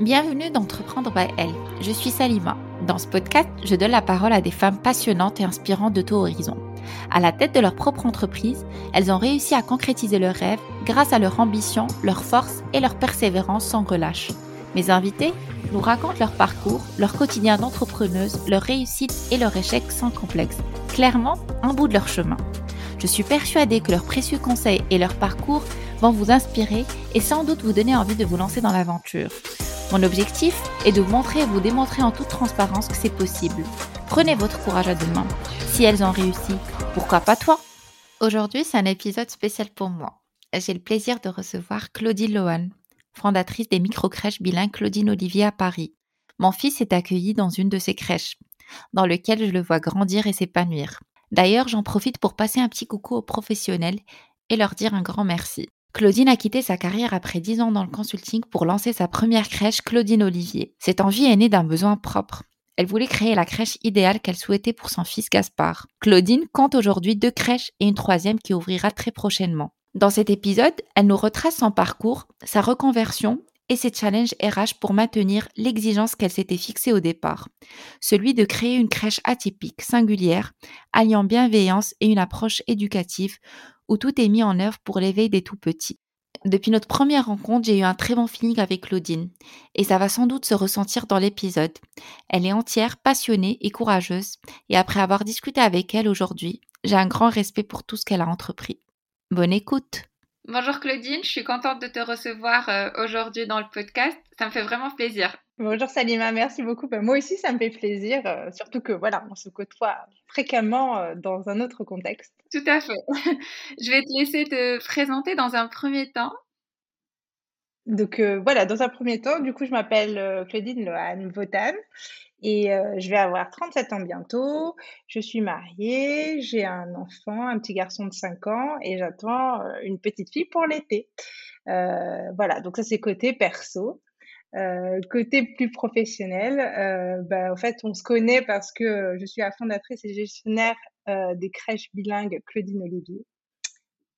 Bienvenue d'Entreprendre by Elle. Je suis Salima. Dans ce podcast, je donne la parole à des femmes passionnantes et inspirantes de tout horizon. À la tête de leur propre entreprise, elles ont réussi à concrétiser leurs rêves grâce à leur ambition, leur force et leur persévérance sans relâche. Mes invités nous racontent leur parcours, leur quotidien d'entrepreneuse, leur réussite et leur échec sans complexe. Clairement, un bout de leur chemin. Je suis persuadée que leurs précieux conseils et leur parcours vont vous inspirer et sans doute vous donner envie de vous lancer dans l'aventure. Mon objectif est de vous montrer et vous démontrer en toute transparence que c'est possible. Prenez votre courage à deux mains. Si elles ont réussi, pourquoi pas toi? Aujourd'hui, c'est un épisode spécial pour moi. J'ai le plaisir de recevoir Claudine Lohan, fondatrice des micro-crèches bilingues Claudine Olivier à Paris. Mon fils est accueilli dans une de ces crèches, dans lequel je le vois grandir et s'épanouir. D'ailleurs, j'en profite pour passer un petit coucou aux professionnels et leur dire un grand merci. Claudine a quitté sa carrière après 10 ans dans le consulting pour lancer sa première crèche Claudine Olivier. Cette envie est née d'un besoin propre. Elle voulait créer la crèche idéale qu'elle souhaitait pour son fils Gaspard. Claudine compte aujourd'hui deux crèches et une troisième qui ouvrira très prochainement. Dans cet épisode, elle nous retrace son parcours, sa reconversion et ses challenges RH pour maintenir l'exigence qu'elle s'était fixée au départ, celui de créer une crèche atypique, singulière, alliant bienveillance et une approche éducative où tout est mis en œuvre pour l'éveil des tout petits. Depuis notre première rencontre, j'ai eu un très bon feeling avec Claudine, et ça va sans doute se ressentir dans l'épisode. Elle est entière, passionnée et courageuse, et après avoir discuté avec elle aujourd'hui, j'ai un grand respect pour tout ce qu'elle a entrepris. Bonne écoute Bonjour Claudine, je suis contente de te recevoir euh, aujourd'hui dans le podcast. Ça me fait vraiment plaisir. Bonjour Salima, merci beaucoup. Ben, moi aussi, ça me fait plaisir, euh, surtout que voilà, on se côtoie fréquemment euh, dans un autre contexte. Tout à fait. je vais te laisser te présenter dans un premier temps. Donc voilà, dans un premier temps, du coup, je m'appelle Claudine Lohan Votan. Et euh, je vais avoir 37 ans bientôt. Je suis mariée, j'ai un enfant, un petit garçon de 5 ans et j'attends euh, une petite fille pour l'été. Euh, voilà, donc ça c'est côté perso. Côté plus professionnel, ben, en fait, on se connaît parce que je suis la fondatrice et gestionnaire des crèches bilingues Claudine Olivier.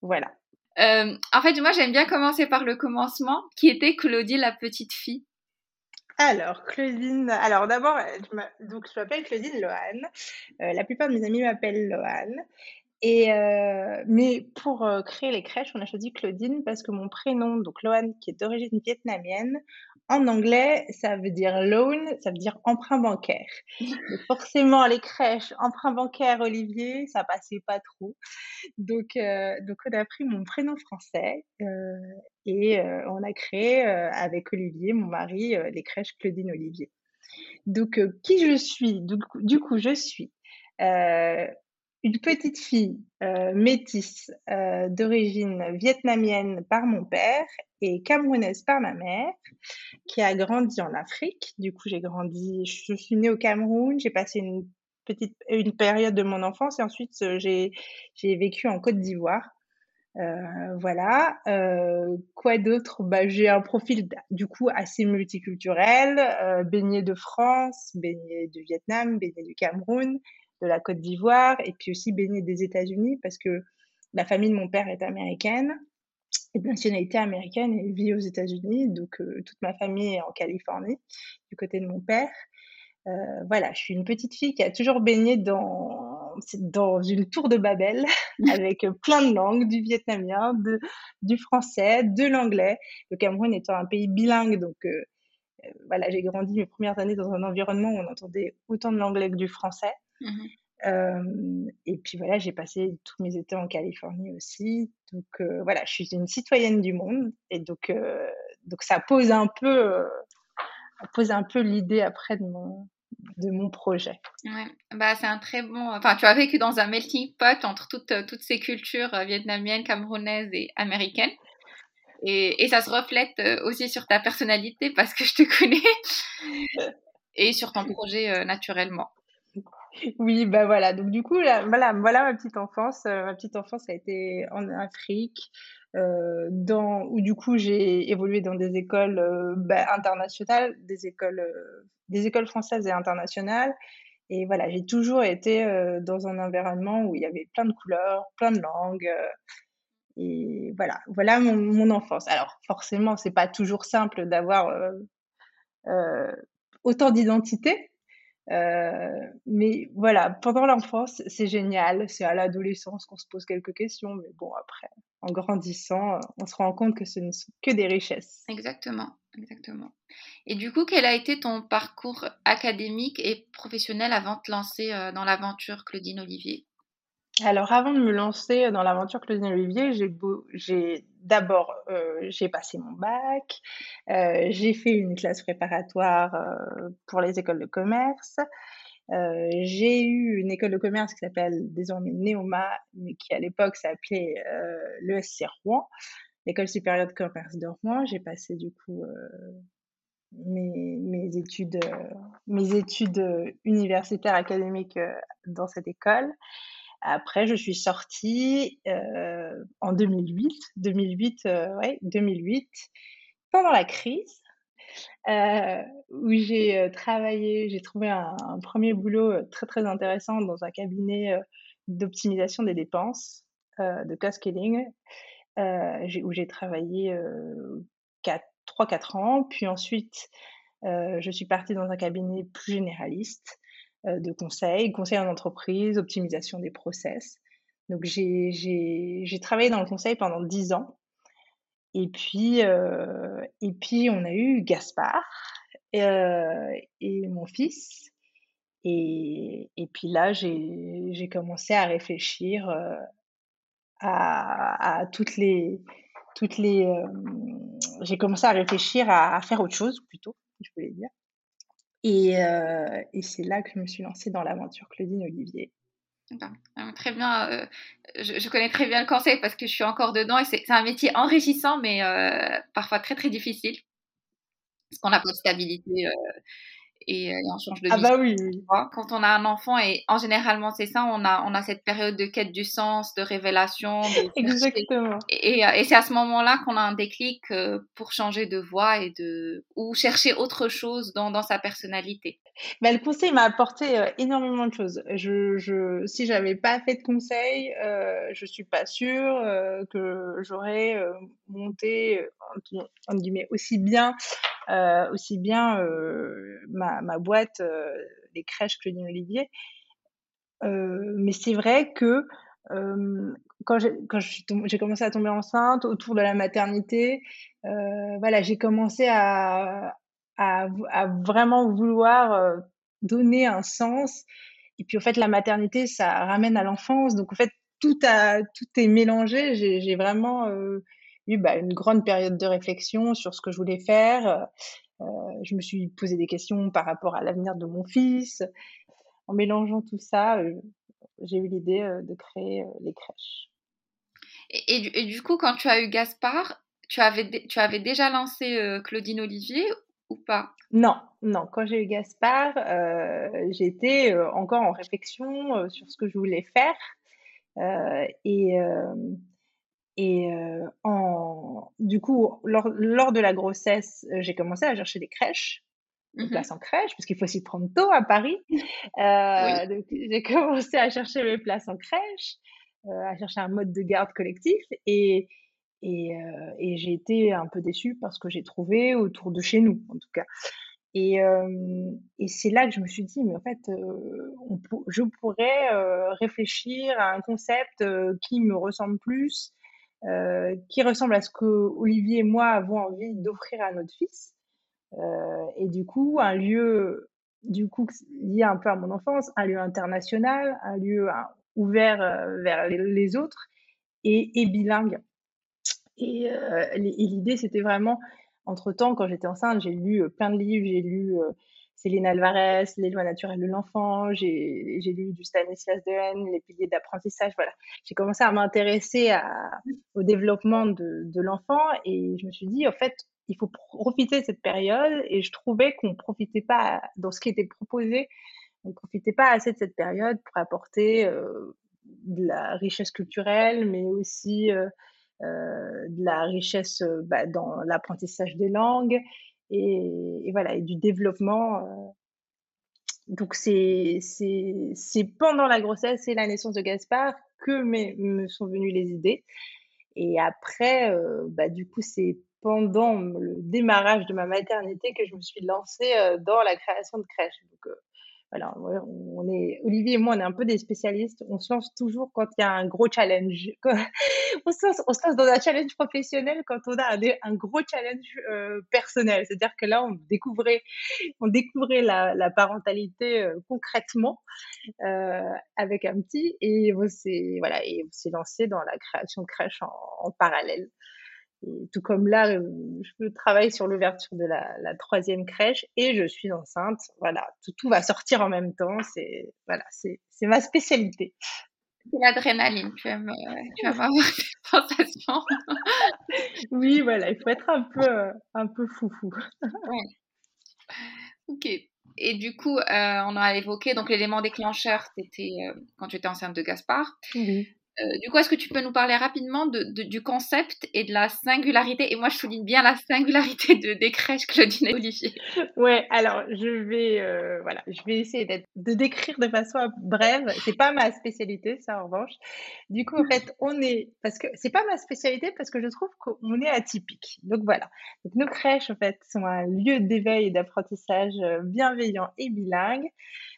Voilà. en fait, moi, j'aime bien commencer par le commencement, qui était Claudie la petite fille? Alors, Claudine, alors d'abord, donc je m'appelle Claudine Lohan. Euh, la plupart de mes amis m'appellent Lohan. Et euh, mais pour euh, créer les crèches, on a choisi Claudine parce que mon prénom, donc Lohan, qui est d'origine vietnamienne, en anglais, ça veut dire loan, ça veut dire emprunt bancaire. forcément, les crèches, emprunt bancaire, Olivier, ça passait pas trop. Donc, euh, donc on a pris mon prénom français euh, et euh, on a créé avec Olivier, mon mari, les crèches Claudine Olivier. Donc, qui je suis? Du coup, je suis une petite fille euh, métisse euh, d'origine vietnamienne par mon père et camerounaise par ma mère, qui a grandi en Afrique. Du coup, j'ai grandi, je suis née au Cameroun, j'ai passé une petite une période de mon enfance et ensuite euh, j'ai j'ai vécu en Côte d'Ivoire. Voilà. Quoi d'autre? Bah, J'ai un profil du coup assez multiculturel, euh, baigné de France, baigné du Vietnam, baigné du Cameroun de la Côte d'Ivoire et puis aussi baigné des États-Unis parce que la famille de mon père est américaine, est de nationalité américaine et vit aux États-Unis. Donc euh, toute ma famille est en Californie du côté de mon père. Euh, voilà, je suis une petite fille qui a toujours baigné dans, dans une tour de Babel avec plein de langues, du vietnamien, de, du français, de l'anglais. Le Cameroun étant un pays bilingue, donc euh, voilà, j'ai grandi mes premières années dans un environnement où on entendait autant de l'anglais que du français. Mmh et puis voilà, j'ai passé tous mes étés en Californie aussi. Donc voilà, je suis une citoyenne du monde et donc donc ça pose un peu pose un peu l'idée après de mon de mon projet. Ouais, bah c'est un très bon. Enfin, tu as vécu dans un melting pot entre toutes toutes ces cultures vietnamiennes, camerounaises et américaines. Et, et, ça se reflète aussi sur ta personnalité parce que je te connais et sur ton projet naturellement. Oui, bah voilà. Donc du coup, voilà, voilà ma petite enfance. Euh, ma petite enfance a été en Afrique, euh, dans, où du coup j'ai évolué dans des écoles euh, bah, internationales, des écoles, des écoles françaises et internationales. Et voilà, j'ai toujours été dans un environnement où il y avait plein de couleurs, plein de langues. et voilà, voilà mon, mon enfance. Alors forcément, c'est pas toujours simple d'avoir autant d'identité. mais voilà, pendant l'enfance, c'est génial. C'est à l'adolescence qu'on se pose quelques questions, mais bon, après, en grandissant, on se rend compte que ce ne sont que des richesses. Exactement, exactement. Et du coup, quel a été ton parcours académique et professionnel avant de te lancer dans l'aventure Claudine Olivier? Alors, avant de me lancer dans l'aventure Claudine Olivier, j'ai d'abord j'ai passé mon bac, j'ai fait une classe préparatoire pour les écoles de commerce. j'ai eu une école de commerce qui s'appelle désormais Neoma, mais qui à l'époque s'appelait l'ESC Rouen, l'école supérieure de commerce de Rouen. J'ai passé du coup mes, mes études, mes études universitaires académiques dans cette école. Après, je suis sortie euh, en 2008, 2008, euh, ouais, 2008, pendant la crise, euh, où j'ai travaillé, j'ai trouvé un, premier boulot très très intéressant dans un cabinet d'optimisation des dépenses, de killing, où j'ai travaillé 3-4 ans, puis ensuite je suis partie dans un cabinet plus généraliste euh, de conseil, conseil en entreprise, optimisation des process. Donc j'ai travaillé dans le conseil pendant dix ans. Et puis, euh, et puis on a eu Gaspard euh, et mon fils. Et, et puis là, j'ai commencé à réfléchir à, à, toutes les... Toutes les j'ai commencé à réfléchir à, faire autre chose plutôt, je voulais dire. Et, euh, et c'est là que je me suis lancée dans l'aventure Claudine Olivier. Ah, très bien. Euh, je, connais très bien le conseil parce que je suis encore dedans et c'est un métier enrichissant, mais euh, parfois très très difficile. Parce qu'on n'a pas de stabilité et, on change de vie. Ah bah oui, Quand on a un enfant, et en généralement c'est ça, on a, on a cette période de quête du sens, de révélation. Exactement. Et, et, c'est à ce moment-là qu'on a un déclic pour changer de voie et de, ou chercher autre chose dans, dans sa personnalité. Bah, le conseil m'a apporté énormément de choses. Je, je, si j'avais pas fait de conseil, euh, je suis pas sûre que j'aurais monté entre guillemets aussi bien euh, aussi bien euh, ma, boîte, euh, les crèches Claudine Olivier. mais c'est vrai que quand j'ai commencé à tomber enceinte, autour de la maternité, voilà, j'ai commencé à, vraiment vouloir donner un sens. Et puis, au fait, la maternité, ça ramène à l'enfance. Donc, en fait, tout, a, tout est mélangé. J'ai vraiment eu bah, une grande période de réflexion sur ce que je voulais faire. Euh, je me suis posé des questions par rapport à l'avenir de mon fils. En mélangeant tout ça, euh, j'ai eu l'idée euh, de créer les crèches. Et, du coup, quand tu as eu Gaspard, tu avais, tu avais déjà lancé Claudine Olivier ou pas? Non, non. Quand j'ai eu Gaspard, j'étais encore en réflexion sur ce que je voulais faire. et, et en, du coup, lors, lors de la grossesse, j'ai commencé à chercher des crèches, des mmh places en crèche, parce qu'il faut s'y prendre tôt à Paris. Euh, J'ai commencé à chercher mes places en crèche, euh, à chercher un mode de garde collectif, et, et, euh, et j'ai été un peu déçue parce que j'ai trouvé autour de chez nous, en tout cas. Et, et c'est là que je me suis dit, mais en fait, on je pourrais réfléchir à un concept qui me ressemble plus, euh, qui ressemble à ce que Olivier et moi avons envie d'offrir à notre fils. Euh, et du coup, un lieu, du coup, lié un peu à mon enfance, un lieu international, un lieu ouvert euh, vers les, autres et, bilingue. Et l'idée, c'était vraiment, entre-temps, quand j'étais enceinte, j'ai lu plein de livres, j'ai lu Céline Alvarez, Les lois naturelles de l'enfant, j'ai lu du Stanislas Dehaene, Les piliers d'apprentissage, voilà. J'ai commencé à m'intéresser au développement de, l'enfant et je me suis dit, en fait, il faut profiter de cette période et je trouvais qu'on ne profitait pas, dans ce qui était proposé, on ne profitait pas assez de cette période pour apporter euh, de la richesse culturelle, mais aussi euh, euh, de la richesse bah, dans l'apprentissage des langues et, voilà, et du développement. Euh. Donc c'est pendant la grossesse et la naissance de Gaspard que me sont venues les idées. Et après, euh, bah, du coup, c'est pendant le démarrage de ma maternité que je me suis lancée dans la création de crèches. Voilà, on est, Olivier et moi, on est un peu des spécialistes. On se lance toujours quand il y a un gros challenge. on, se lance, dans un challenge professionnel quand on a un, gros challenge euh, personnel. C'est-à-dire que là, on découvrait, on découvrait la, parentalité euh, concrètement euh, avec un petit et on s'est voilà, et on s'est lancé dans la création de crèche en parallèle tout comme là, euh, je travaille sur l'ouverture de la, troisième crèche et je suis enceinte. Voilà, tout, va sortir en même temps. C'est voilà, c'est ma spécialité. C'est l'adrénaline. Tu aimes, tu aimes avoir des sensations. oui, voilà, il faut être un peu, un peu foufou. Ok. Et du coup, euh, on a évoqué donc l'élément déclencheur, c'était euh, quand tu étais enceinte de Gaspard. Oui. Euh, du coup, est-ce que tu peux nous parler rapidement de, du concept et de la singularité? Et moi, je souligne bien la singularité de, des crèches Claudine et Olivier. Ouais, alors je vais, euh, voilà, je vais essayer de décrire de façon brève. C'est pas ma spécialité, ça en revanche. Du coup, en fait, on est, parce que c'est pas ma spécialité parce que je trouve qu'on est atypique. Donc voilà. Nos crèches, en fait, sont un lieu d'éveil et d'apprentissage euh, bienveillant et bilingue.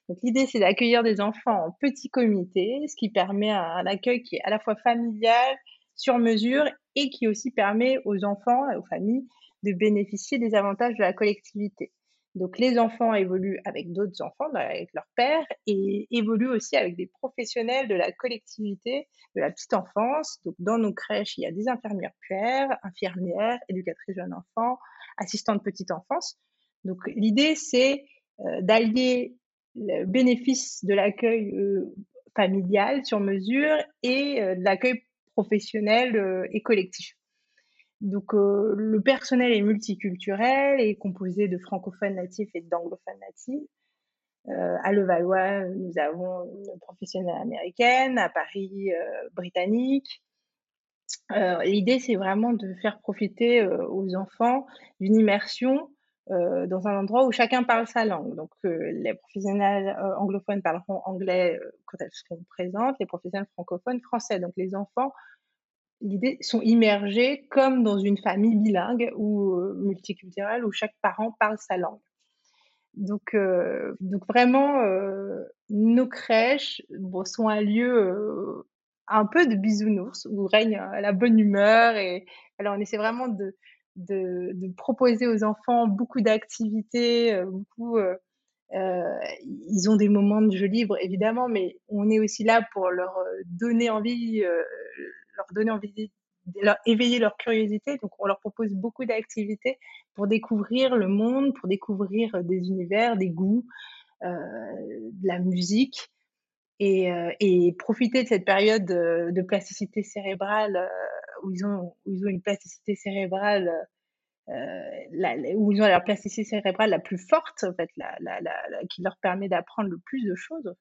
Donc l'idée, c'est d'accueillir des enfants en petit comité, ce qui permet un, accueil qui est à la fois familial, sur mesure, et qui aussi permet aux enfants et aux familles de bénéficier des avantages de la collectivité. Donc les enfants évoluent avec d'autres enfants, avec leur père, et évoluent aussi avec des professionnels de la collectivité, de la petite enfance. Donc dans nos crèches, il y a des infirmières puères, infirmières, éducatrices jeunes enfants, assistantes petite enfance. Donc l'idée, c'est euh, d'allier le bénéfice de l'accueil euh, familial sur mesure et euh, de l'accueil professionnel euh, et collectif. Donc le personnel est multiculturel et composé de francophones natifs et d'anglophones natifs. à Levallois, nous avons une professionnelle américaine, à Paris, britannique. L'idée, c'est vraiment de faire profiter aux enfants d'une immersion euh, dans un endroit où chacun parle sa langue. Donc, euh, les professionnels euh, anglophones parleront anglais quand elles seront présentes, les professionnels francophones français. Donc, les enfants, l'idée, sont immergés comme dans une famille bilingue ou multiculturelle où chaque parent parle sa langue. Donc, vraiment, nos crèches sont un lieu un peu de bisounours où règne la bonne humeur et alors on essaie vraiment de de, proposer aux enfants beaucoup d'activités, euh, beaucoup. Euh, euh, ils ont des moments de jeu libre évidemment, mais on est aussi là pour leur donner envie, leur donner envie, éveiller leur curiosité. Donc on leur propose beaucoup d'activités pour découvrir le monde, pour découvrir des univers, des goûts, de la musique. Et, profiter de cette période de, plasticité cérébrale où ils ont, où ils ont une plasticité cérébrale euh, où ils ont leur plasticité cérébrale la plus forte, en fait, la, la, la, qui leur permet d'apprendre le plus de choses.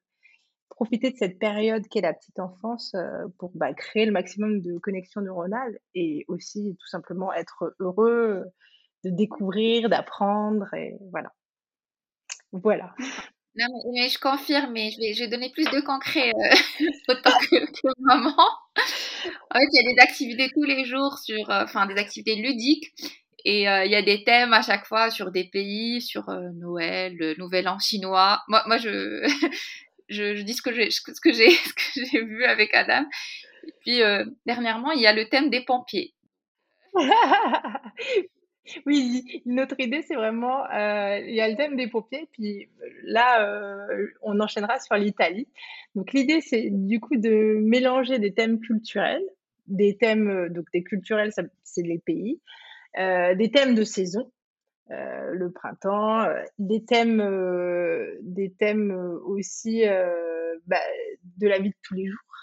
Profiter de cette période qu'est la petite enfance euh, pour bah, créer le maximum de connexions neuronales et aussi tout simplement être heureux de découvrir, d'apprendre et voilà. Voilà. Non, mais, je confirme, mais je vais, donner plus de concret euh, autant que, que maman. En fait, il y a des activités tous les jours sur, euh, enfin, des activités ludiques. Et euh, il y a des thèmes à chaque fois sur des pays, sur Noël, Nouvel An chinois. Moi, moi je, je, je, dis ce que j'ai, ce que j'ai, ce que j'ai vu avec Adam. Et puis dernièrement, il y a le thème des pompiers. Oui, notre idée, c'est vraiment, euh, il y a le thème des pompiers, puis là, euh, on enchaînera sur l'Italie. Donc l'idée, c'est du coup de mélanger des thèmes culturels, des thèmes, euh, donc des culturels, c'est les pays, des thèmes de saison, le printemps, des thèmes, des thèmes aussi bah, de la vie de tous les jours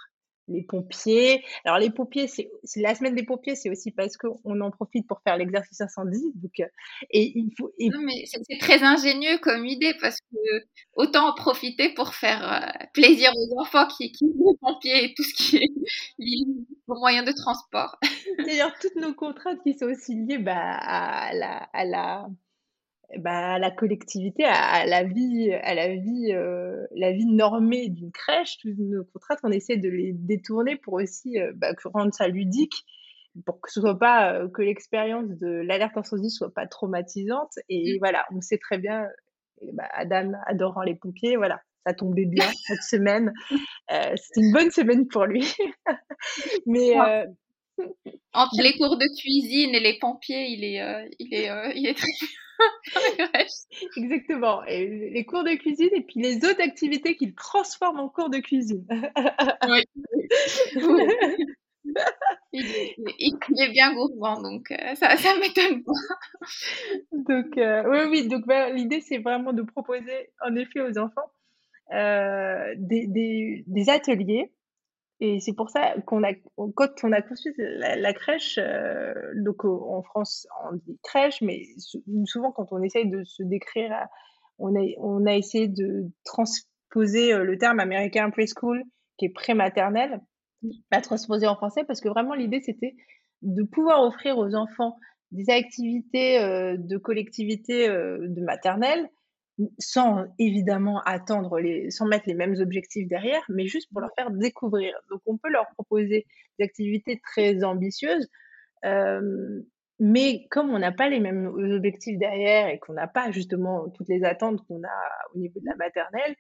les pompiers. Alors les pompiers, c'est la semaine des pompiers, c'est aussi parce qu'on en profite pour faire l'exercice incendie. Donc, euh, et il faut. Non, mais c'est très ingénieux comme idée parce que autant en profiter pour faire euh, plaisir aux enfants qui, qui les pompiers et tout ce qui est lié aux moyens de transport. C'est-à-dire toutes nos contraintes qui sont aussi liées bah, à la, à la bah, la collectivité, à, la vie, à la vie, euh, la vie normée d'une crèche, toutes nos contraintes, on essaie de les détourner pour aussi euh, bah, rendre ça ludique pour que ce soit pas que l'expérience de l'alerte incendie soit pas traumatisante. Et mmh. voilà, on sait très bien, bah, Adam adorant les pompiers, voilà, ça tombait bien cette semaine. Euh, C'était une bonne semaine pour lui. Mais euh, entre les cours de cuisine et les pompiers, il est, euh, il est, euh, il est très. Exactement. Et les cours de cuisine et puis les autres activités qu'il transforme en cours de cuisine. oui. il, est, bien gourmand, donc euh, ça, ça m'étonne pas. donc, oui, oui. Donc, bah, l'idée, c'est vraiment de proposer, en effet, aux enfants des, des, des ateliers et c'est pour ça qu'on a, quand on a construit la, crèche, euh, donc en France on dit crèche, mais souvent quand on essaye de se décrire, on a, on a essayé de transposer euh, le terme américain preschool, qui est prématernelle, à transposer en français, parce que vraiment l'idée c'était de pouvoir offrir aux enfants des activités euh, de collectivité de maternelle sans évidemment attendre sans mettre les mêmes objectifs derrière, mais juste pour leur faire découvrir. Donc, on peut leur proposer des activités très ambitieuses, euh, mais comme on n'a pas les mêmes objectifs derrière et qu'on n'a pas justement toutes les attentes qu'on a au niveau de la maternelle,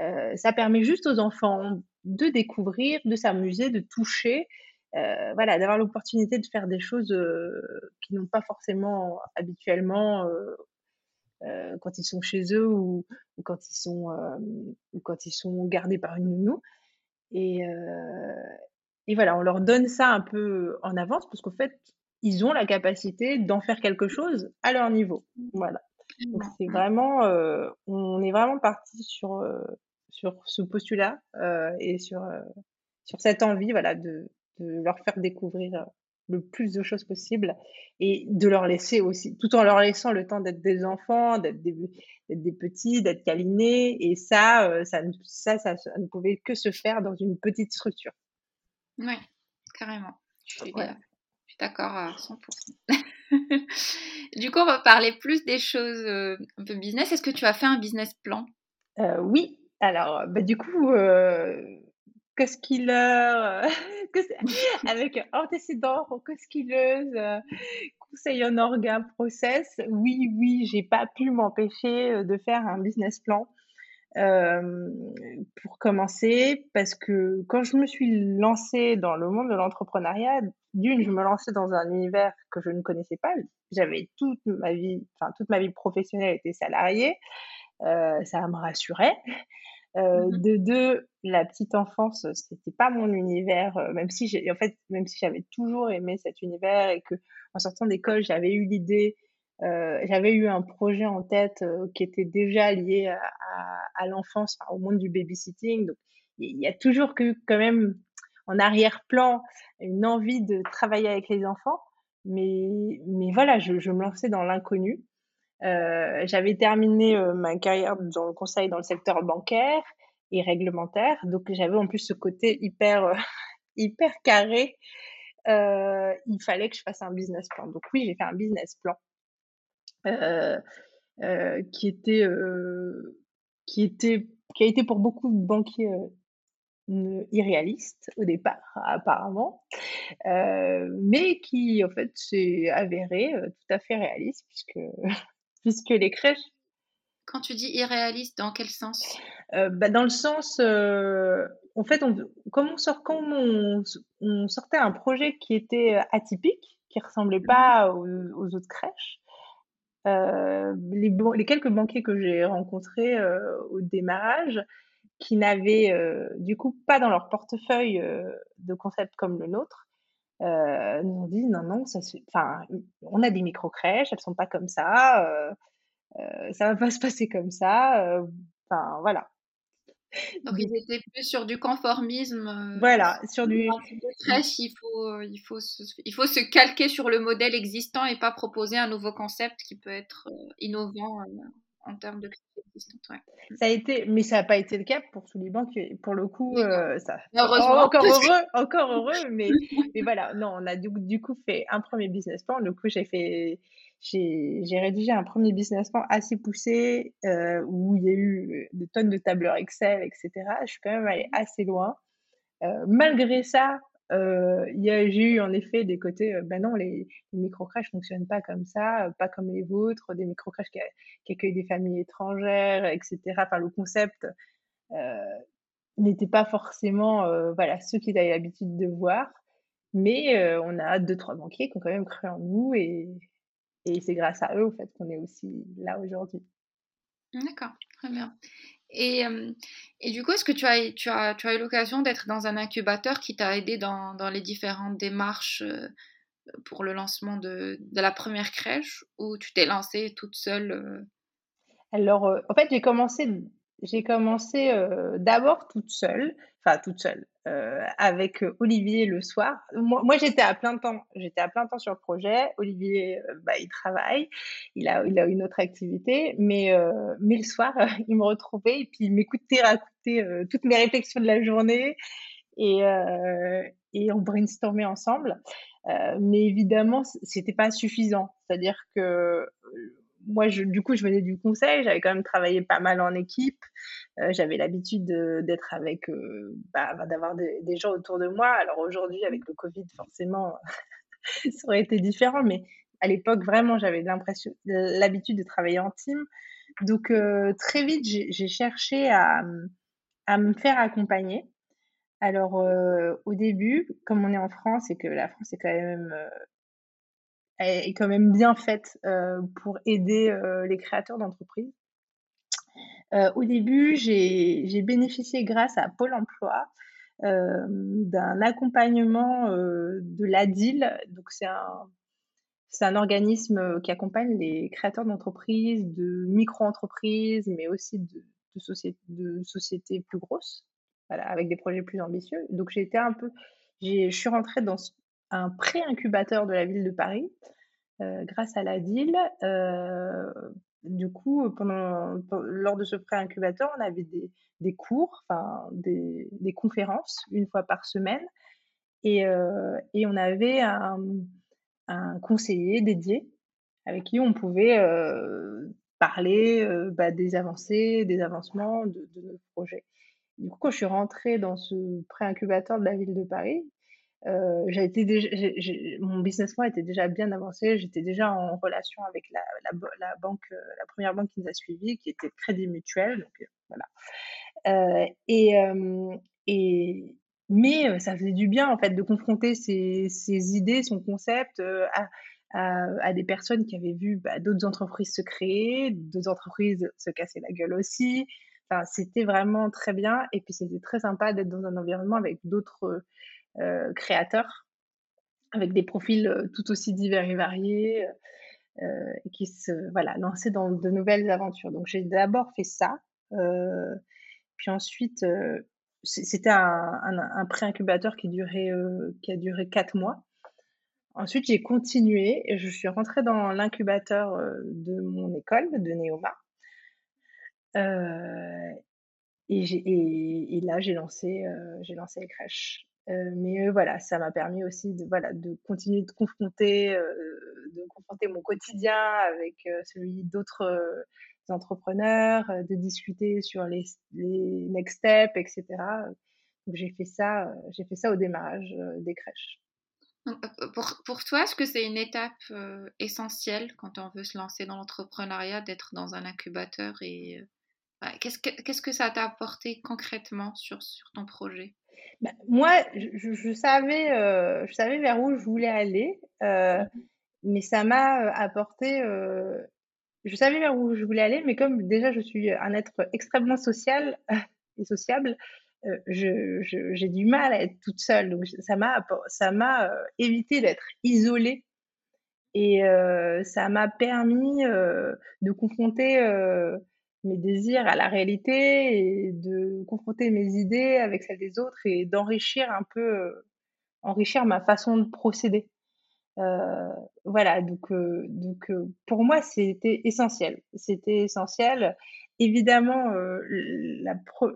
euh, ça permet juste aux enfants de découvrir, de s'amuser, de toucher, euh, voilà, d'avoir l'opportunité de faire des choses qui n'ont pas forcément habituellement euh, quand ils sont chez eux ou, quand ils sont euh, ou quand ils sont gardés par une nounou. Et, euh, et voilà, on leur donne ça un peu en avance parce qu'en fait, ils ont la capacité d'en faire quelque chose à leur niveau. Voilà. Donc c'est vraiment, on est vraiment parti sur sur ce postulat et sur sur cette envie, voilà, de, de leur faire découvrir le plus de choses possible et de leur laisser aussi, tout en leur laissant le temps d'être des enfants, d'être des, des, petits, d'être câlinés. Et ça, euh, ça, ça, ça, ne pouvait que se faire dans une petite structure. Oui, carrément. Je suis, d'accord à 100%. du coup, on va parler plus des choses euh, un peu business. Est-ce que tu as fait un business plan? Euh, Oui. Alors, bah, du coup, co-skiller, avec antécédent, co-skilleuse, euh, conseil en orga, process. Oui, oui, j'ai pas pu m'empêcher euh, de faire un business plan euh, pour commencer, parce que quand je me suis lancée dans le monde de l'entrepreneuriat, d'une, je me lançais dans un univers que je ne connaissais pas. J'avais toute ma vie, enfin toute ma vie professionnelle était salariée. ça me rassurait. Euh, mmh de deux, la petite enfance, c'était pas mon univers, euh, même si j'ai, en fait, même si j'avais toujours aimé cet univers et que, en sortant d'école, j'avais eu l'idée, euh, j'avais eu un projet en tête qui était déjà lié à, à, l'enfance, au monde du babysitting. Donc, il y a toujours que, quand même, en arrière-plan, une envie de travailler avec les enfants. Mais, mais voilà, je, je me lançais dans l'inconnu. Euh, j'avais terminé euh, ma carrière dans le conseil dans le secteur bancaire et réglementaire, donc j'avais en plus ce côté hyper euh, hyper carré. il fallait que je fasse un business plan. Donc oui, j'ai fait un business plan qui était qui était qui a été pour beaucoup de banquiers irréaliste au départ, apparemment, mais qui en fait s'est avéré tout à fait réaliste puisque puisque les crèches. Quand tu dis irréaliste, dans quel sens? Euh, bah, Dans le sens, euh, en fait, on, comme, on, sort, comme on, sortait un projet qui était euh, atypique, qui ressemblait pas mmh. aux, autres crèches, les, les, quelques banquiers que j'ai rencontrés au démarrage, qui n'avaient du coup pas dans leur portefeuille de concepts comme le nôtre, euh, nous ont dit non, non, ça enfin, on a des micro-crèches, elles sont pas comme ça, euh, euh, ça va pas se passer comme ça, enfin voilà. Donc ils étaient plus sur du conformisme. Voilà, sur du. crèche, il faut, il faut, se, il faut se calquer sur le modèle existant et pas proposer un nouveau concept qui peut être innovant en termes de Ouais. Ça a été, mais ça n'a pas été le cas pour tous les banques. Pour le coup, euh, ça. encore heureux, encore heureux, mais, mais voilà. Non, on a du, du, coup fait un premier business plan. Du coup, j'ai fait, j'ai rédigé un premier business plan assez poussé euh, où il y a eu des tonnes de tableurs Excel, etc. Je suis quand même allée assez loin. Euh, malgré ça, a j'ai eu en effet des côtés, ben non, les les microcrèches fonctionnent pas comme ça, pas comme les vôtres, des microcrèches qui accueillent des familles étrangères et cetera. Enfin, le concept, n'était pas forcément, voilà, ceux qu'ils avaient l'habitude de voir. Mais, on a deux trois banquiers qui ont quand même cru en nous et et c'est grâce à eux, au fait, qu'on est aussi là aujourd'hui. D'accord, très bien. Et, et du coup, est-ce que tu as, tu as, tu as eu l'occasion d'être dans un incubateur qui t'a aidé dans, dans, les différentes démarches pour le lancement de, de, la première crèche ou tu t'es lancée toute seule Alors, en fait, j'ai commencé, j'ai commencé d'abord toute seule, enfin toute seule, euh, avec Olivier le soir. Moi, j'étais à plein temps, j'étais à plein temps sur le projet. Olivier, euh, bah, il travaille, il a, il a une autre activité, mais, euh, mais le soir, il me retrouvait et puis il m'écoutait raconter toutes mes réflexions de la journée et, et on brainstormait ensemble. mais évidemment, c'était pas suffisant. C'est-à-dire que moi, du coup, je venais du conseil, j'avais quand même travaillé pas mal en équipe, euh, j'avais l'habitude d'être avec, euh, bah, bah, d'avoir des, gens autour de moi. Alors aujourd'hui, avec le Covid, forcément, ça aurait été différent, mais à l'époque, vraiment, j'avais l'impression, l'habitude de travailler en team. Donc euh, très vite, j'ai cherché à, me faire accompagner. Alors au début, comme on est en France et que la France est quand même est quand même bien faite euh, pour aider euh, les créateurs d'entreprises. Euh, au début, j'ai bénéficié grâce à Pôle Emploi d'un accompagnement de l'ADIL. Donc, c'est un, organisme qui accompagne les créateurs d'entreprises, de micro-entreprises, mais aussi de, sociétés, plus grosses, avec des projets plus ambitieux. Donc, j'ai été un peu, je suis rentrée dans ce un pré-incubateur de la ville de Paris euh, grâce à la DIL. Euh, du coup, pendant, lors de ce pré-incubateur, on avait des, des cours, enfin des, des, conférences une fois par semaine, et, euh, et on avait un, un, conseiller dédié avec qui on pouvait parler bah, des avancées, des avancements de, de notre projet. Du coup, quand je suis rentrée dans ce pré-incubateur de la ville de Paris, euh, été mon business plan était déjà bien avancé. J'étais déjà en relation avec la, banque, euh, la première banque qui nous a suivis, qui était Crédit Mutuel. Donc euh, voilà. Euh, et, et mais ça faisait du bien en fait de confronter ses, idées, son concept à, des personnes qui avaient vu bah, d'autres entreprises se créer, d'autres entreprises se casser la gueule aussi. Enfin, c'était vraiment très bien. Et puis c'était très sympa d'être dans un environnement avec d'autres créateurs avec des profils euh, tout aussi divers et variés euh, et qui se voilà lancer dans de nouvelles aventures. Donc j'ai d'abord fait ça, puis ensuite c'était un, pré-incubateur qui durait qui a duré quatre mois. Ensuite, j'ai continué et je suis rentrée dans l'incubateur de mon école, de Neoma. Euh, et, et, et, là, j'ai lancé, euh, j'ai lancé les crèches. Euh, mais voilà, ça m'a permis aussi de, voilà, de continuer de confronter, euh, de confronter mon quotidien avec euh, celui d'autres entrepreneurs, de discuter sur les, les next steps, etc. Donc j'ai fait ça, j'ai fait ça au démarrage des crèches. Pour, pour toi, est-ce que c'est une étape essentielle quand on veut se lancer dans l'entrepreneuriat d'être dans un incubateur et qu'est-ce que qu'est-ce que ça t'a apporté concrètement sur, sur ton projet? Bah, moi, je, savais, euh, je savais vers où je voulais aller, euh, mais ça m'a euh, apporté. Je savais vers où je voulais aller, mais comme déjà je suis un être extrêmement social et sociable, j'ai du mal à être toute seule. Donc ça m'a, ça m'a évité d'être isolée et ça m'a permis de confronter mes désirs à la réalité et de confronter mes idées avec celles des autres et d'enrichir un peu, euh, enrichir ma façon de procéder. Euh, voilà, donc, euh, donc pour moi, c'était essentiel. C'était essentiel. Évidemment,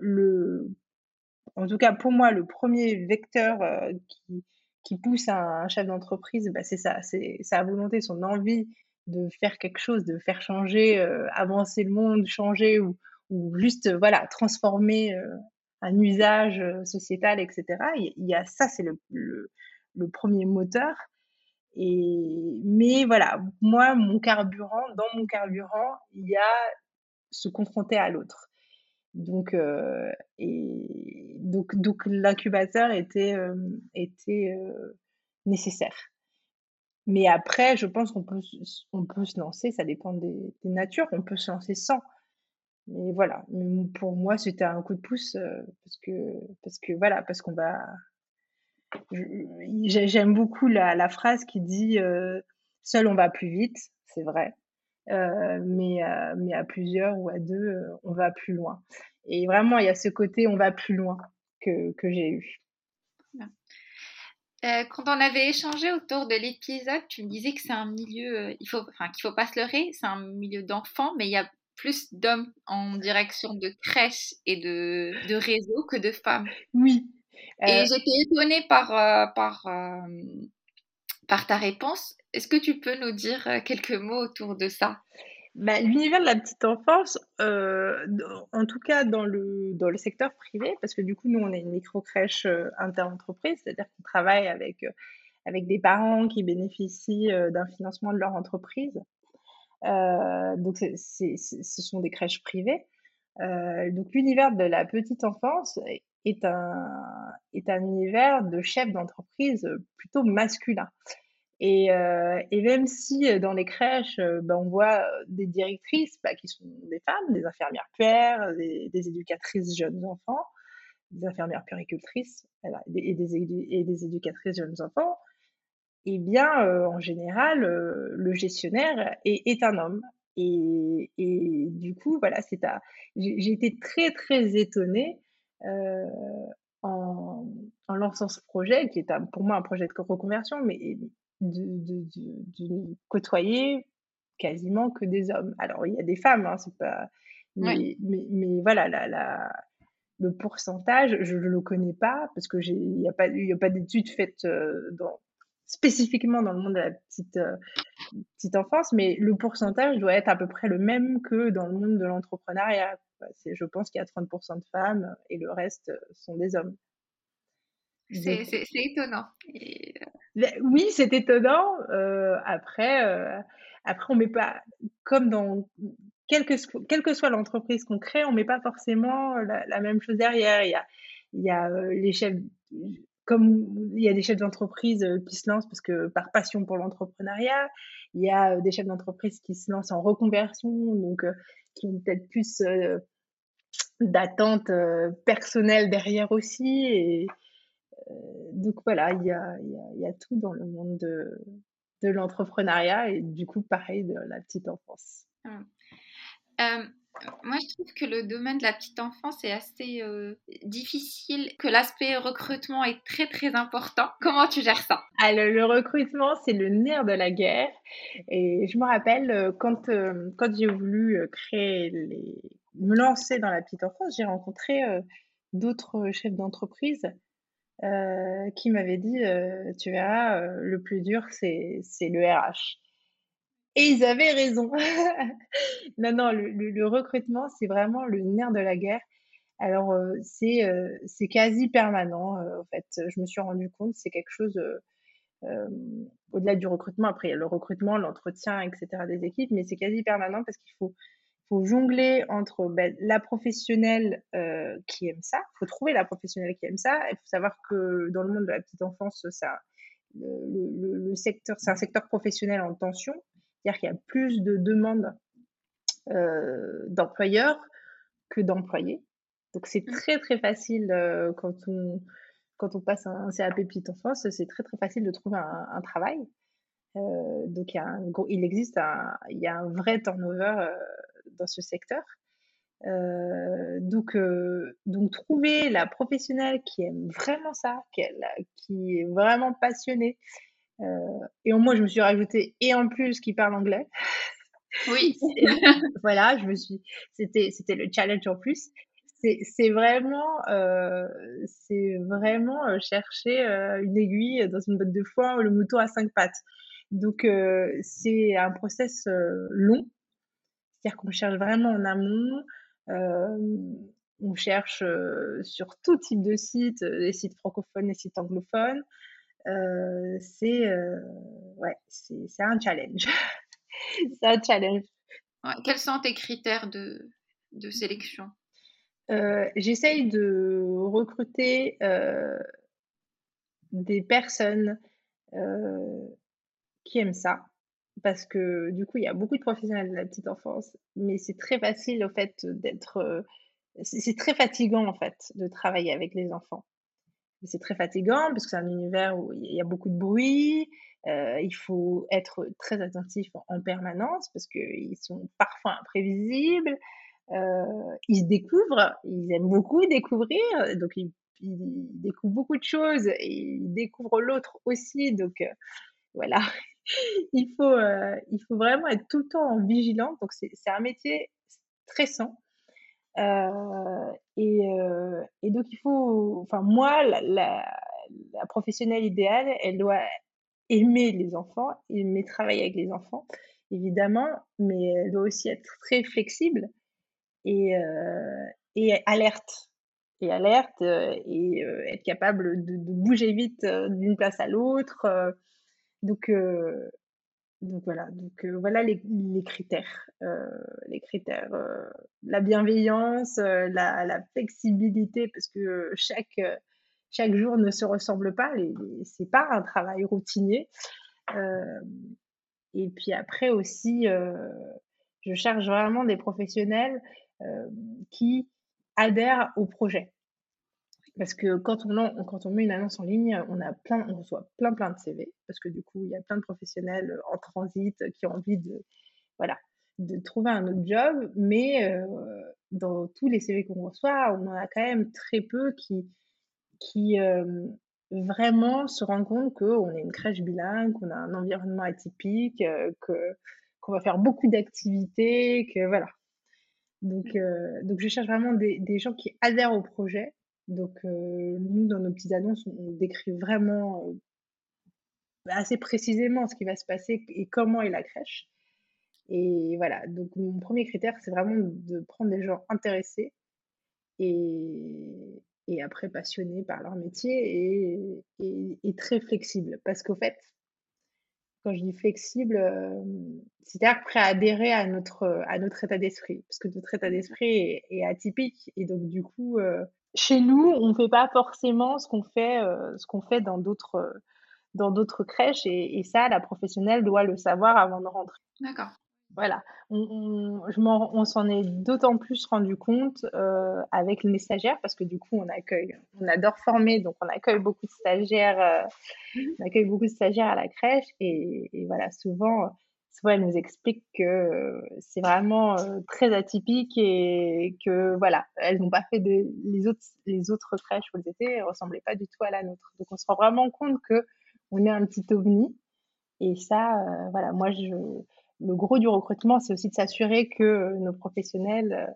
le, en tout cas pour moi, le premier vecteur qui, qui pousse un, chef d'entreprise, bah, c'est ça, c'est sa volonté, son envie de faire quelque chose, de faire changer, euh, avancer le monde, changer ou, juste euh, voilà transformer euh, un usage sociétal, etc. Il y a ça, c'est le, premier moteur. Et, mais voilà, moi, mon carburant, dans mon carburant, il y a se confronter à l'autre. Donc, donc, l'incubateur était nécessaire. Mais après, je pense qu'on peut, on peut se lancer, ça dépend des, natures, on peut se lancer sans. Mais voilà, pour moi, c'était un coup de pouce parce que, parce que voilà, parce qu'on va. J'aime beaucoup la, phrase qui dit seul on va plus vite, c'est vrai, mais, mais à plusieurs ou à deux, on va plus loin. Et vraiment, il y a ce côté on va plus loin que, que j'ai eu. Euh, quand on avait échangé autour de l'épisode, tu me disais que c'est un milieu, euh, il faut, enfin, qu'il faut pas se leurrer, c'est un milieu d'enfants, mais il y a plus d'hommes en direction de crèches et de, de réseaux que de femmes. Oui. Et euh j'étais étonnée par, par, par ta réponse. Est-ce que tu peux nous dire quelques mots autour de ça? Bah, l'univers de la petite enfance, euh, en tout cas dans le, dans le secteur privé, parce que du coup, nous, on est une micro-crèche euh, inter-entreprise, c'est-à-dire qu'on travaille avec, euh, avec des parents qui bénéficient d'un financement de leur entreprise. donc, c'est, ce sont des crèches privées. donc, l'univers de la petite enfance est un, est un univers de chef d'entreprise plutôt masculin. Et, euh, et, même si euh, dans les crèches, euh, ben, on voit des directrices bah, qui sont des femmes, des infirmières puères, des, éducatrices jeunes enfants, des infirmières puéricultrices et, des, et des éducatrices jeunes enfants, eh bien, en général, le gestionnaire est, un homme. Et, du coup, voilà, c'est à... j'ai été très, très étonnée en, en, lançant ce projet, qui est pour moi un projet de reconversion, mais de, de, de, côtoyer quasiment que des hommes. Alors, il y a des femmes, hein, c'est pas. Mais, mais, mais, voilà, la, la, le pourcentage, je ne le connais pas parce que il n'y a pas, y a pas d'études faites euh, dans, spécifiquement dans le monde de la petite, euh, petite enfance, mais le pourcentage doit être à peu près le même que dans le monde de l'entrepreneuriat. Je pense qu'il y a 30% de femmes et le reste sont des hommes. C'est étonnant. Euh, oui, c'est étonnant. Euh, après, euh, après, on met pas, comme dans, quelle que, quelle que soit l'entreprise qu'on crée, on met pas forcément la, même chose derrière. Il y a, il y a les chefs, comme il y a des chefs d'entreprise qui se lancent parce que par passion pour l'entrepreneuriat, il y a des chefs d'entreprise qui se lancent en reconversion, donc qui ont peut-être plus d'attentes personnelles derrière aussi. Et, donc voilà, il y a, y, y a, tout dans le monde de, de l'entrepreneuriat et du coup, pareil, de la petite enfance. Hum. Euh, moi, je trouve que le domaine de la petite enfance est assez euh, difficile, que l'aspect recrutement est très très important. Comment tu gères ça? Alors, le recrutement, c'est le nerf de la guerre. Et je me rappelle euh, quand, quand j'ai voulu créer les... me lancer dans la petite enfance, j'ai rencontré d'autres chefs d'entreprise euh, qui m'avait dit euh, Tu verras, euh, le plus dur, c'est le RH. Et ils avaient raison. non, non, le, le, recrutement, c'est vraiment le nerf de la guerre. Alors, c'est c'est quasi permanent, en fait. Je me suis rendu compte, c'est quelque chose au-delà du recrutement. Après, il y a le recrutement, l'entretien, etc. des équipes, mais c'est quasi permanent parce qu'il faut faut jongler entre ben, la professionnelle euh, qui aime ça. Faut trouver la professionnelle qui aime ça. Il faut savoir que dans le monde de la petite enfance, ça, le, le, secteur, c'est un secteur professionnel en tension. C'est-à-dire qu'il y a plus de demandes euh, d'employeurs que d'employés. Donc c'est mmh. très très facile euh, quand on quand on passe un CAP petite enfance, c'est très très facile de trouver un, un travail. Donc il, y a un, il existe un, il y a un vrai turnover dans ce secteur. Euh, donc, euh, donc trouver la professionnelle qui aime vraiment ça, qui, qui est vraiment passionnée. Euh, et au moins, je me suis rajoutée et en plus qui parle anglais. Oui. voilà, je me suis. C'était, c'était le challenge en plus. C'est, vraiment, c'est vraiment chercher une aiguille dans une botte de foin, le mouton à cinq pattes. Donc, c'est un process long c'est-à-dire qu'on cherche vraiment en amont. Euh, on cherche sur tout type de sites, les sites francophones, les sites anglophones. c'est ouais, c'est un challenge. c'est un challenge. quels sont tes critères de, de sélection? J'essaye de recruter des personnes qui aiment ça. Parce que du coup, il y a beaucoup de professionnels de la petite enfance, mais c'est très facile au fait d'être. c'est très fatigant en fait de travailler avec les enfants. C'est très fatigant parce que c'est un univers où il y a beaucoup de bruit, il faut être très attentif en permanence parce qu'ils sont parfois imprévisibles. ils se découvrent, ils aiment beaucoup découvrir, donc ils, découvrent beaucoup de choses et ils découvrent l'autre aussi. Donc voilà, il, faut, il faut vraiment être tout le temps en vigilance. Donc c'est un métier stressant. et, et, donc il faut, enfin moi, la, professionnelle idéale, elle doit aimer les enfants, aimer travailler avec les enfants, évidemment, mais elle doit aussi être très flexible et, euh, et alerte. Et alerte euh, et euh, être capable de, bouger vite d'une place à l'autre. Donc, voilà, voilà les, critères, les critères, la bienveillance, la, flexibilité, parce que chaque jour ne se ressemble pas. C'est pas un travail routinier. Et puis après aussi, je cherche vraiment des professionnels qui adhèrent au projet. Parce que quand on, quand on met une annonce en ligne, on a plein, on reçoit plein plein de CV parce que du coup, il y a plein de professionnels en transit qui ont envie de, voilà, de trouver un autre job. Mais dans tous les CV qu'on reçoit, on en a quand même très peu qui, qui vraiment se rendent compte qu'on est une crèche bilingue, qu'on a un environnement atypique, que qu'on va faire beaucoup d'activités, que voilà. Donc, donc je cherche vraiment des, des, gens qui adhèrent au projet. Donc nous, dans nos petites annonces, on décrit vraiment assez précisément ce qui va se passer et comment est la crèche. Et voilà, donc mon premier critère, c'est vraiment de prendre des gens intéressés et, et après passionnés par leur métier et, et, très flexibles. Parce qu'au fait, quand je dis flexible, c'est-à-dire prêt à adhérer à notre, à notre état d'esprit. Parce que notre état d'esprit est, atypique. Et donc, du coup, chez nous, on ne fait pas forcément ce qu'on fait, euh, ce qu'on fait dans d'autres dans d'autres crèches. Et, et, ça, la professionnelle doit le savoir avant de rentrer. D'accord. Voilà, on, on, s'en est d'autant plus rendu compte euh, avec les stagiaires parce que du coup on accueille, on adore former, donc on accueille beaucoup de stagiaires, euh, on accueille beaucoup de stagiaires à la crèche et, voilà souvent, souvent elles nous expliquent que c'est vraiment très atypique et que voilà elles n'ont pas fait de les autres les autres crèches où elles étaient ressemblaient pas du tout à la nôtre, donc on se rend vraiment compte que on est un petit ovni et ça voilà moi je le gros du recrutement, c'est aussi de s'assurer que nos professionnels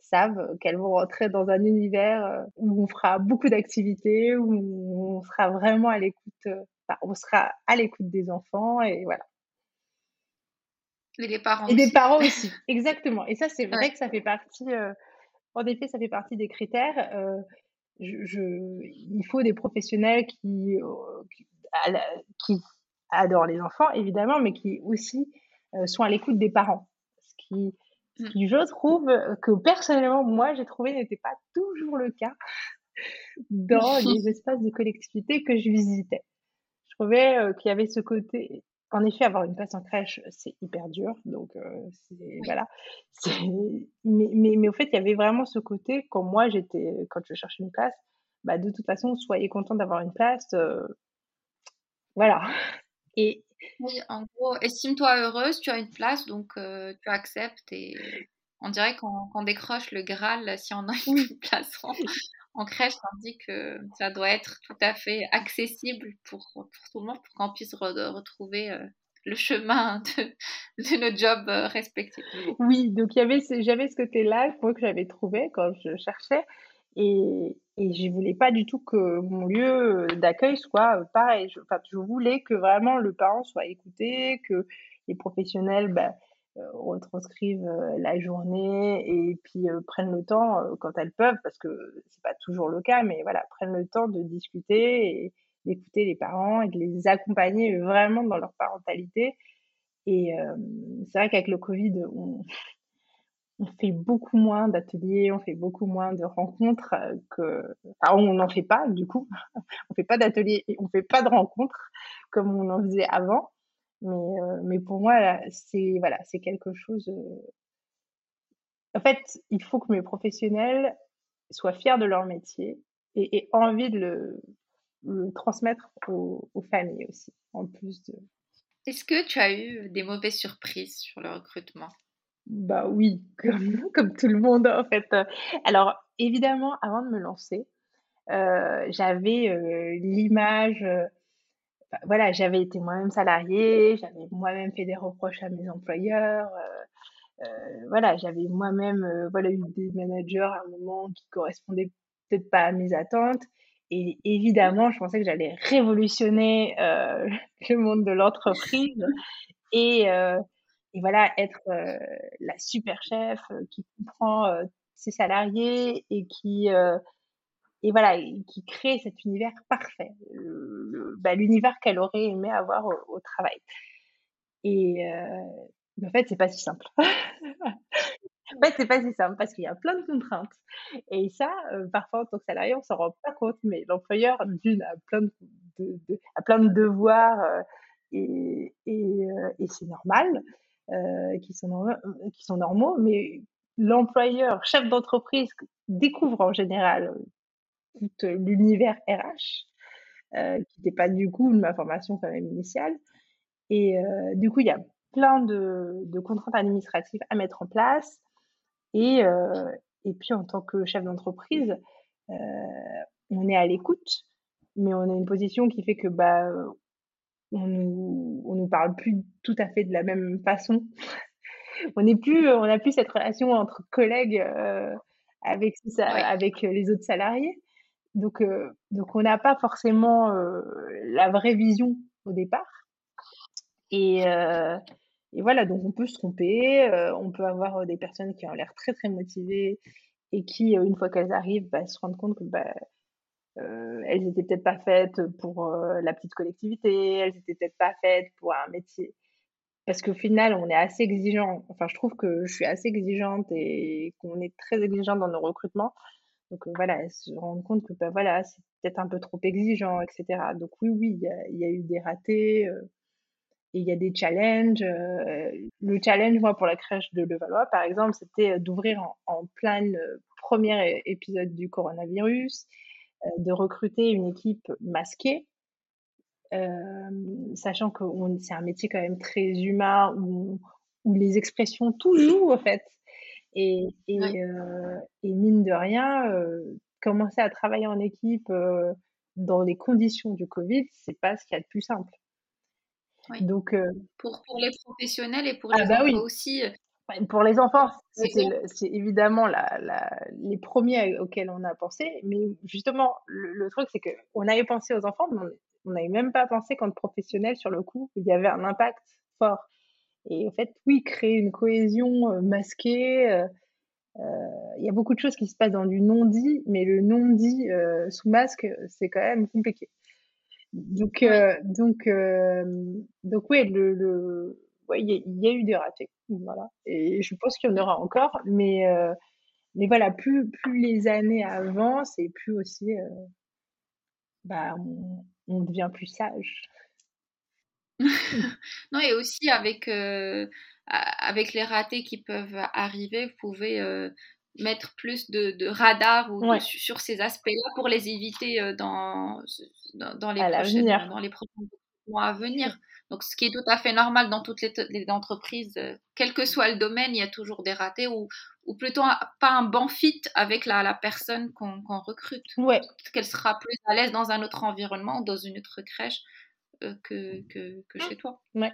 savent qu'elles vont rentrer dans un univers où on fera beaucoup d'activités, où on sera vraiment à l'écoute, on sera à l'écoute des enfants et voilà. Et des parents. Et des parents aussi, exactement. Et ça, c'est vrai que ça fait partie, en effet, ça fait partie des critères. Je, il faut des professionnels qui, qui, qui, adorent les enfants, évidemment, mais qui aussi euh, sont à l'écoute des parents. Ce qui, mm. qui, je trouve que personnellement, moi, j'ai trouvé n'était pas toujours le cas dans les espaces de collectivité que je visitais. Je trouvais euh, qu'il y avait ce côté, en effet, avoir une place en crèche, c'est hyper dur. Donc, euh, voilà. Mais, mais, mais, au fait, il y avait vraiment ce côté, quand moi, j'étais, quand je cherchais une place, bah, de toute façon, soyez content d'avoir une place. voilà. Et, oui, en gros, estime-toi heureuse, tu as une place, donc euh, tu acceptes. Et on dirait qu'on décroche le Graal si on a une place en, crèche, on dit que ça doit être tout à fait accessible pour, tout le monde, pour qu'on puisse retrouver euh, le chemin de, nos jobs euh, respectifs. Oui, donc j'avais ce côté-là, que j'avais trouvé quand je cherchais. Et, et je voulais pas du tout que mon lieu d'accueil soit pareil. Je, je voulais que vraiment le parent soit écouté, que les professionnels bah, retranscrivent la journée et puis prennent le temps quand elles peuvent, parce que c'est pas toujours le cas, mais voilà, prennent le temps de discuter et d'écouter les parents et de les accompagner vraiment dans leur parentalité. Et c'est vrai qu'avec le Covid, on, on fait beaucoup moins d'ateliers, on fait beaucoup moins de rencontres que, enfin, on n'en fait pas du coup, on fait pas d'ateliers et on fait pas de rencontres comme on en faisait avant. Mais, euh, mais pour moi, c'est voilà, c'est quelque chose. Euh, en fait, il faut que mes professionnels soient fiers de leur métier et aient envie de le, le transmettre aux, aux, familles aussi, en plus de. Est-ce que tu as eu des mauvaises surprises sur le recrutement? Bah oui, comme, comme tout le monde en fait. Alors évidemment, avant de me lancer, euh, j'avais euh, l'image voilà, j'avais été moi-même salariée, j'avais moi-même fait des reproches à mes employeurs. Euh, euh, voilà, j'avais moi-même euh, voilà, eu des managers à un moment qui correspondaient peut-être pas à mes attentes. Et évidemment, je pensais que j'allais révolutionner le monde de l'entreprise et, et, voilà, être la super chef qui comprend ses salariés et qui et voilà, qui crée cet univers parfait, bah, l'univers qu'elle aurait aimé avoir au, travail. Et euh, en fait, c'est pas si simple. en fait, c'est pas si simple parce qu'il y a plein de contraintes. Et ça, euh, parfois, en tant que salarié, on s'en rend pas compte, mais l'employeur, d'une, a plein de, a plein de devoirs euh, et, et, et c'est normal, qui, sont qui sont normaux, mais l'employeur, chef d'entreprise, découvre en général tout l'univers RH, euh, qui n'était pas du coup ma formation quand même initiale. Et euh, du coup, il y a plein de, de, contraintes administratives à mettre en place. Et, euh, et puis, en tant que chef d'entreprise, on est à l'écoute, mais on a une position qui fait que bah, on nous, on nous parle plus tout à fait de la même façon. on n'est plus, on n'a plus cette relation entre collègues avec, avec les autres salariés. Donc, euh, donc on n'a pas forcément euh, la vraie vision au départ. Et, euh, et, voilà, donc on peut se tromper, on peut avoir des personnes qui ont l'air très très motivées et qui, une fois qu'elles arrivent, bah, se rendent compte que bah, elles n'étaient peut-être pas faites pour la petite collectivité, elles n'étaient peut-être pas faites pour un métier. Parce qu'au final, on est assez exigeant. Enfin, je trouve que je suis assez exigeante et qu'on est très exigeant dans nos recrutements. Donc voilà, elles se rendent compte que bah, voilà, c'est peut-être un peu trop exigeant, etc. Donc oui, oui, il y a, eu des ratés il y a des challenges. le challenge, moi, pour la crèche de Levallois, par exemple, c'était d'ouvrir en, plein premier épisode du coronavirus, de recruter une équipe masquée. sachant que c'est un métier quand même très humain où, où les expressions tout jouent en fait et, et, euh, et mine de rien, euh, commencer à travailler en équipe euh, dans les conditions du Covid, c'est pas ce qu'il y a de plus simple. Oui. Donc, pour, pour, les professionnels et pour ah les bah enfants oui. aussi. Pour les enfants, c'est évidemment la, la, les premiers auxquels on a pensé. Mais justement, le, le truc, c'est qu'on avait pensé aux enfants, mais on n'avait même pas pensé qu'en professionnel, sur le coup, il y avait un impact fort. Et en fait, oui, créer une cohésion euh, masquée. Euh, euh, il y a beaucoup de choses qui se passent dans du non-dit, mais le non-dit sous masque, c'est quand même compliqué. Donc, donc, donc, oui, le, le ouais, il y, a eu des ratés, voilà. Et je pense qu'il y en aura encore, mais, mais voilà, plus, plus les années avancent et plus aussi, bah, on, on devient plus sage. non, et aussi avec, euh, avec les ratés qui peuvent arriver, vous pouvez euh, mettre plus de, de radar ou sur ces aspects-là pour les éviter euh, dans, dans, les prochaines, dans les prochains mois à venir. Donc, ce qui est tout à fait normal dans toutes les, les entreprises, quel que soit le domaine, il y a toujours des ratés ou, ou plutôt pas un bon fit avec la, la personne qu'on recrute. Ouais. Qu'elle sera plus à l'aise dans un autre environnement, dans une autre crèche. Euh, que, que, que, chez toi. Ouais.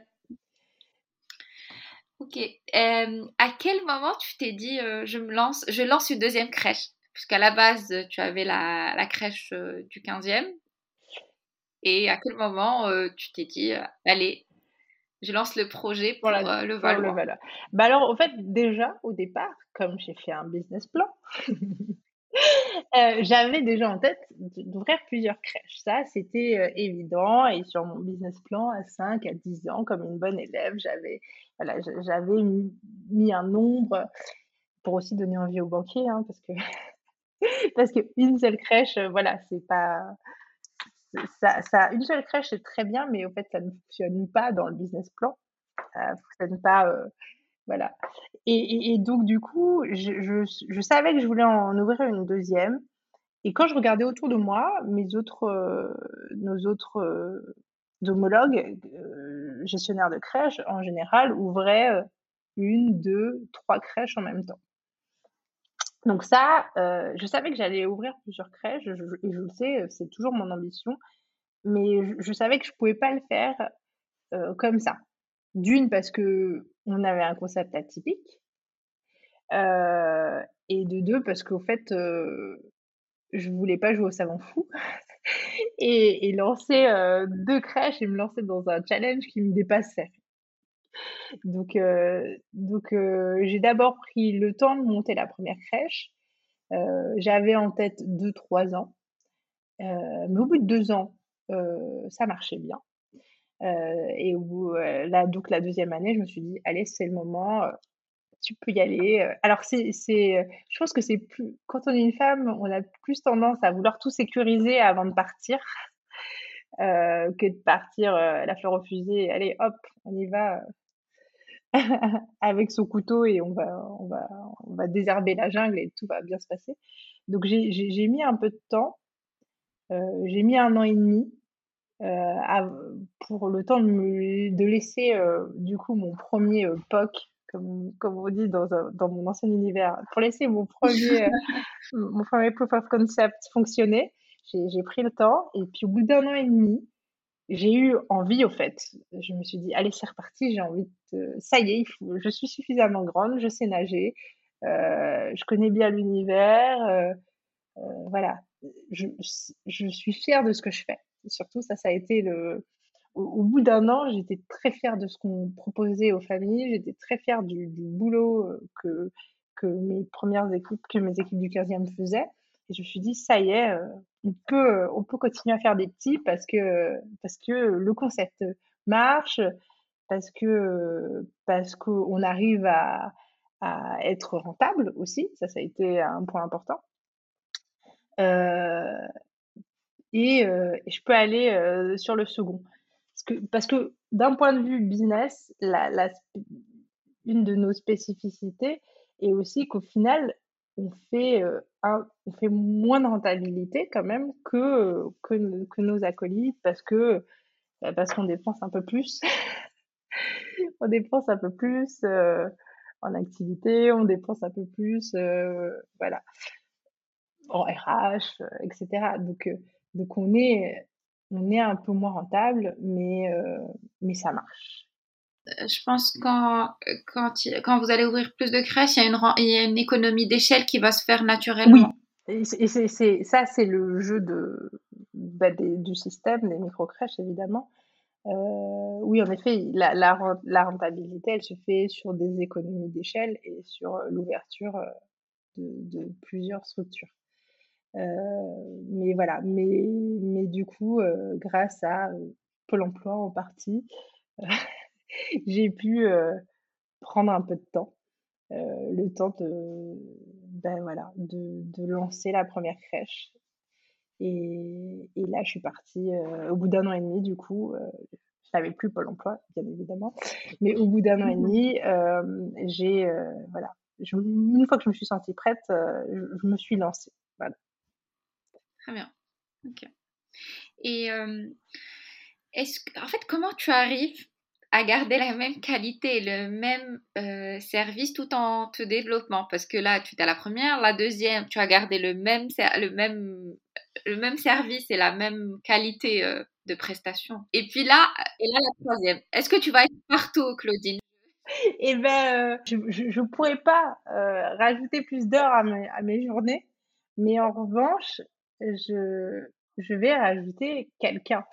Ok. Euh, à quel moment tu t'es dit euh, je me lance, je lance une deuxième crèche? Puisqu'à la base, tu avais la, la crèche du 15e. Et à quel moment tu t'es dit allez, je lance le projet pour, euh, le Valois. Bah alors, en fait, déjà, au départ, comme j'ai fait un business plan, euh, j'avais déjà en tête d'ouvrir plusieurs crèches. Ça, c'était euh, évident. Et sur mon business plan, à 5, à 10 ans, comme une bonne élève, j'avais voilà, j'avais mis, un nombre pour aussi donner envie aux banquiers, hein, parce que parce qu'une seule crèche, voilà, c'est pas ça, une seule crèche, c'est très bien, mais au fait, ça ne fonctionne pas dans le business plan. Ça ne fonctionne pas. Euh, voilà. Et, donc, du coup, je, je, je, savais que je voulais en ouvrir une deuxième. Et quand je regardais autour de moi, mes autres, euh, nos autres euh, homologues, gestionnaires de crèches, en général, ouvraient une, deux, trois crèches en même temps. Donc ça, euh, je savais que j'allais ouvrir plusieurs crèches, et je le sais, c'est toujours mon ambition, mais je savais que je pouvais pas le faire, euh, comme ça. D'une, parce qu'on avait un concept atypique, euh, et de deux, parce qu'au fait, je voulais pas jouer au savant fou et lancer, deux crèches et me lancer dans un challenge qui me dépassait. Donc, euh, donc euh, j'ai d'abord pris le temps de monter la première crèche. Euh, j'avais en tête 2-3 ans. mais au bout de deux ans, ça marchait bien. Et au bout, là, donc la deuxième année, je me suis dit, allez, c'est le moment, tu peux y aller. Alors, c'est, je pense que c'est plus, quand on est une femme, on a plus tendance à vouloir tout sécuriser avant de partir. que de partir la fleur au fusil, allez hop, on y va, avec son couteau et on va, on va, on va désherber la jungle et tout va bien se passer. Donc j'ai mis un peu de temps. Euh, j'ai mis un an et demi euh, pour le temps de, me, de laisser euh, du coup mon premier POC, comme, comme on dit dans, dans mon ancien univers, pour laisser mon premier, mon premier proof of concept fonctionner. J'ai pris le temps et puis au bout d'un an et demi, j'ai eu envie, au fait. Je me suis dit, allez, c'est reparti, j'ai envie de. Ça y est, je suis suffisamment grande, je sais nager, euh, je connais bien l'univers. Euh, euh, voilà. Je, je, suis fière de ce que je fais. Surtout, ça, ça a été le. Au, bout d'un an, j'étais très fière de ce qu'on proposait aux familles, j'étais très fière du, boulot que, que mes premières équipes, que mes équipes du 15e faisaient. Et je me suis dit, ça y est, euh, on peut, on peut continuer à faire des petits parce que, parce que le concept marche, parce que, parce qu'on arrive à, à être rentable aussi. Ça, ça a été un point important. Euh, et, euh, et, je peux aller euh, sur le second. Parce que, d'un point de vue business, une de nos spécificités est aussi qu'au final, on fait, euh, moins de rentabilité quand même que, nos acolytes parce que bah, parce qu'on dépense un peu plus. on dépense un peu plus en activité, on dépense un peu plus, voilà, en RH, etc. Donc, donc on est, on est un peu moins rentable, mais, mais ça marche. Euh, je pense quand, quand, quand vous allez ouvrir plus de crèches, il y a une, il y a une économie d'échelle qui va se faire naturellement. Oui, et c'est, ça, c'est le jeu de, bah, du système, des micro-crèches, évidemment. Euh, oui, en effet, la, la, rentabilité, elle se fait sur des économies d'échelle et sur l'ouverture euh, de, de, plusieurs structures. Mais voilà, mais, mais du coup, grâce à Pôle emploi en partie, j'ai pu prendre un peu de temps, le temps de, ben voilà, de, de, lancer la première crèche. Et, et là, je suis partie au bout d'un an et demi, du coup, je n'avais plus Pôle emploi, bien évidemment, mais au bout d'un an et mmh demi, j'ai, voilà, une fois que je me suis sentie prête, je, me suis lancée. Voilà. Très bien. Ok. Et est-ce en fait, comment tu arrives à garder la même qualité, le même euh, service tout en te développant? Parce que là, tu à la première, la deuxième, tu as gardé le même, le même, le même service et la même qualité euh, de prestation. Et puis là, et là la troisième. Est-ce que tu vas être partout, Claudine? Eh ben, euh, je ne pourrais pas rajouter plus d'heures à à mes journées, mais en revanche, je, je vais rajouter quelqu'un.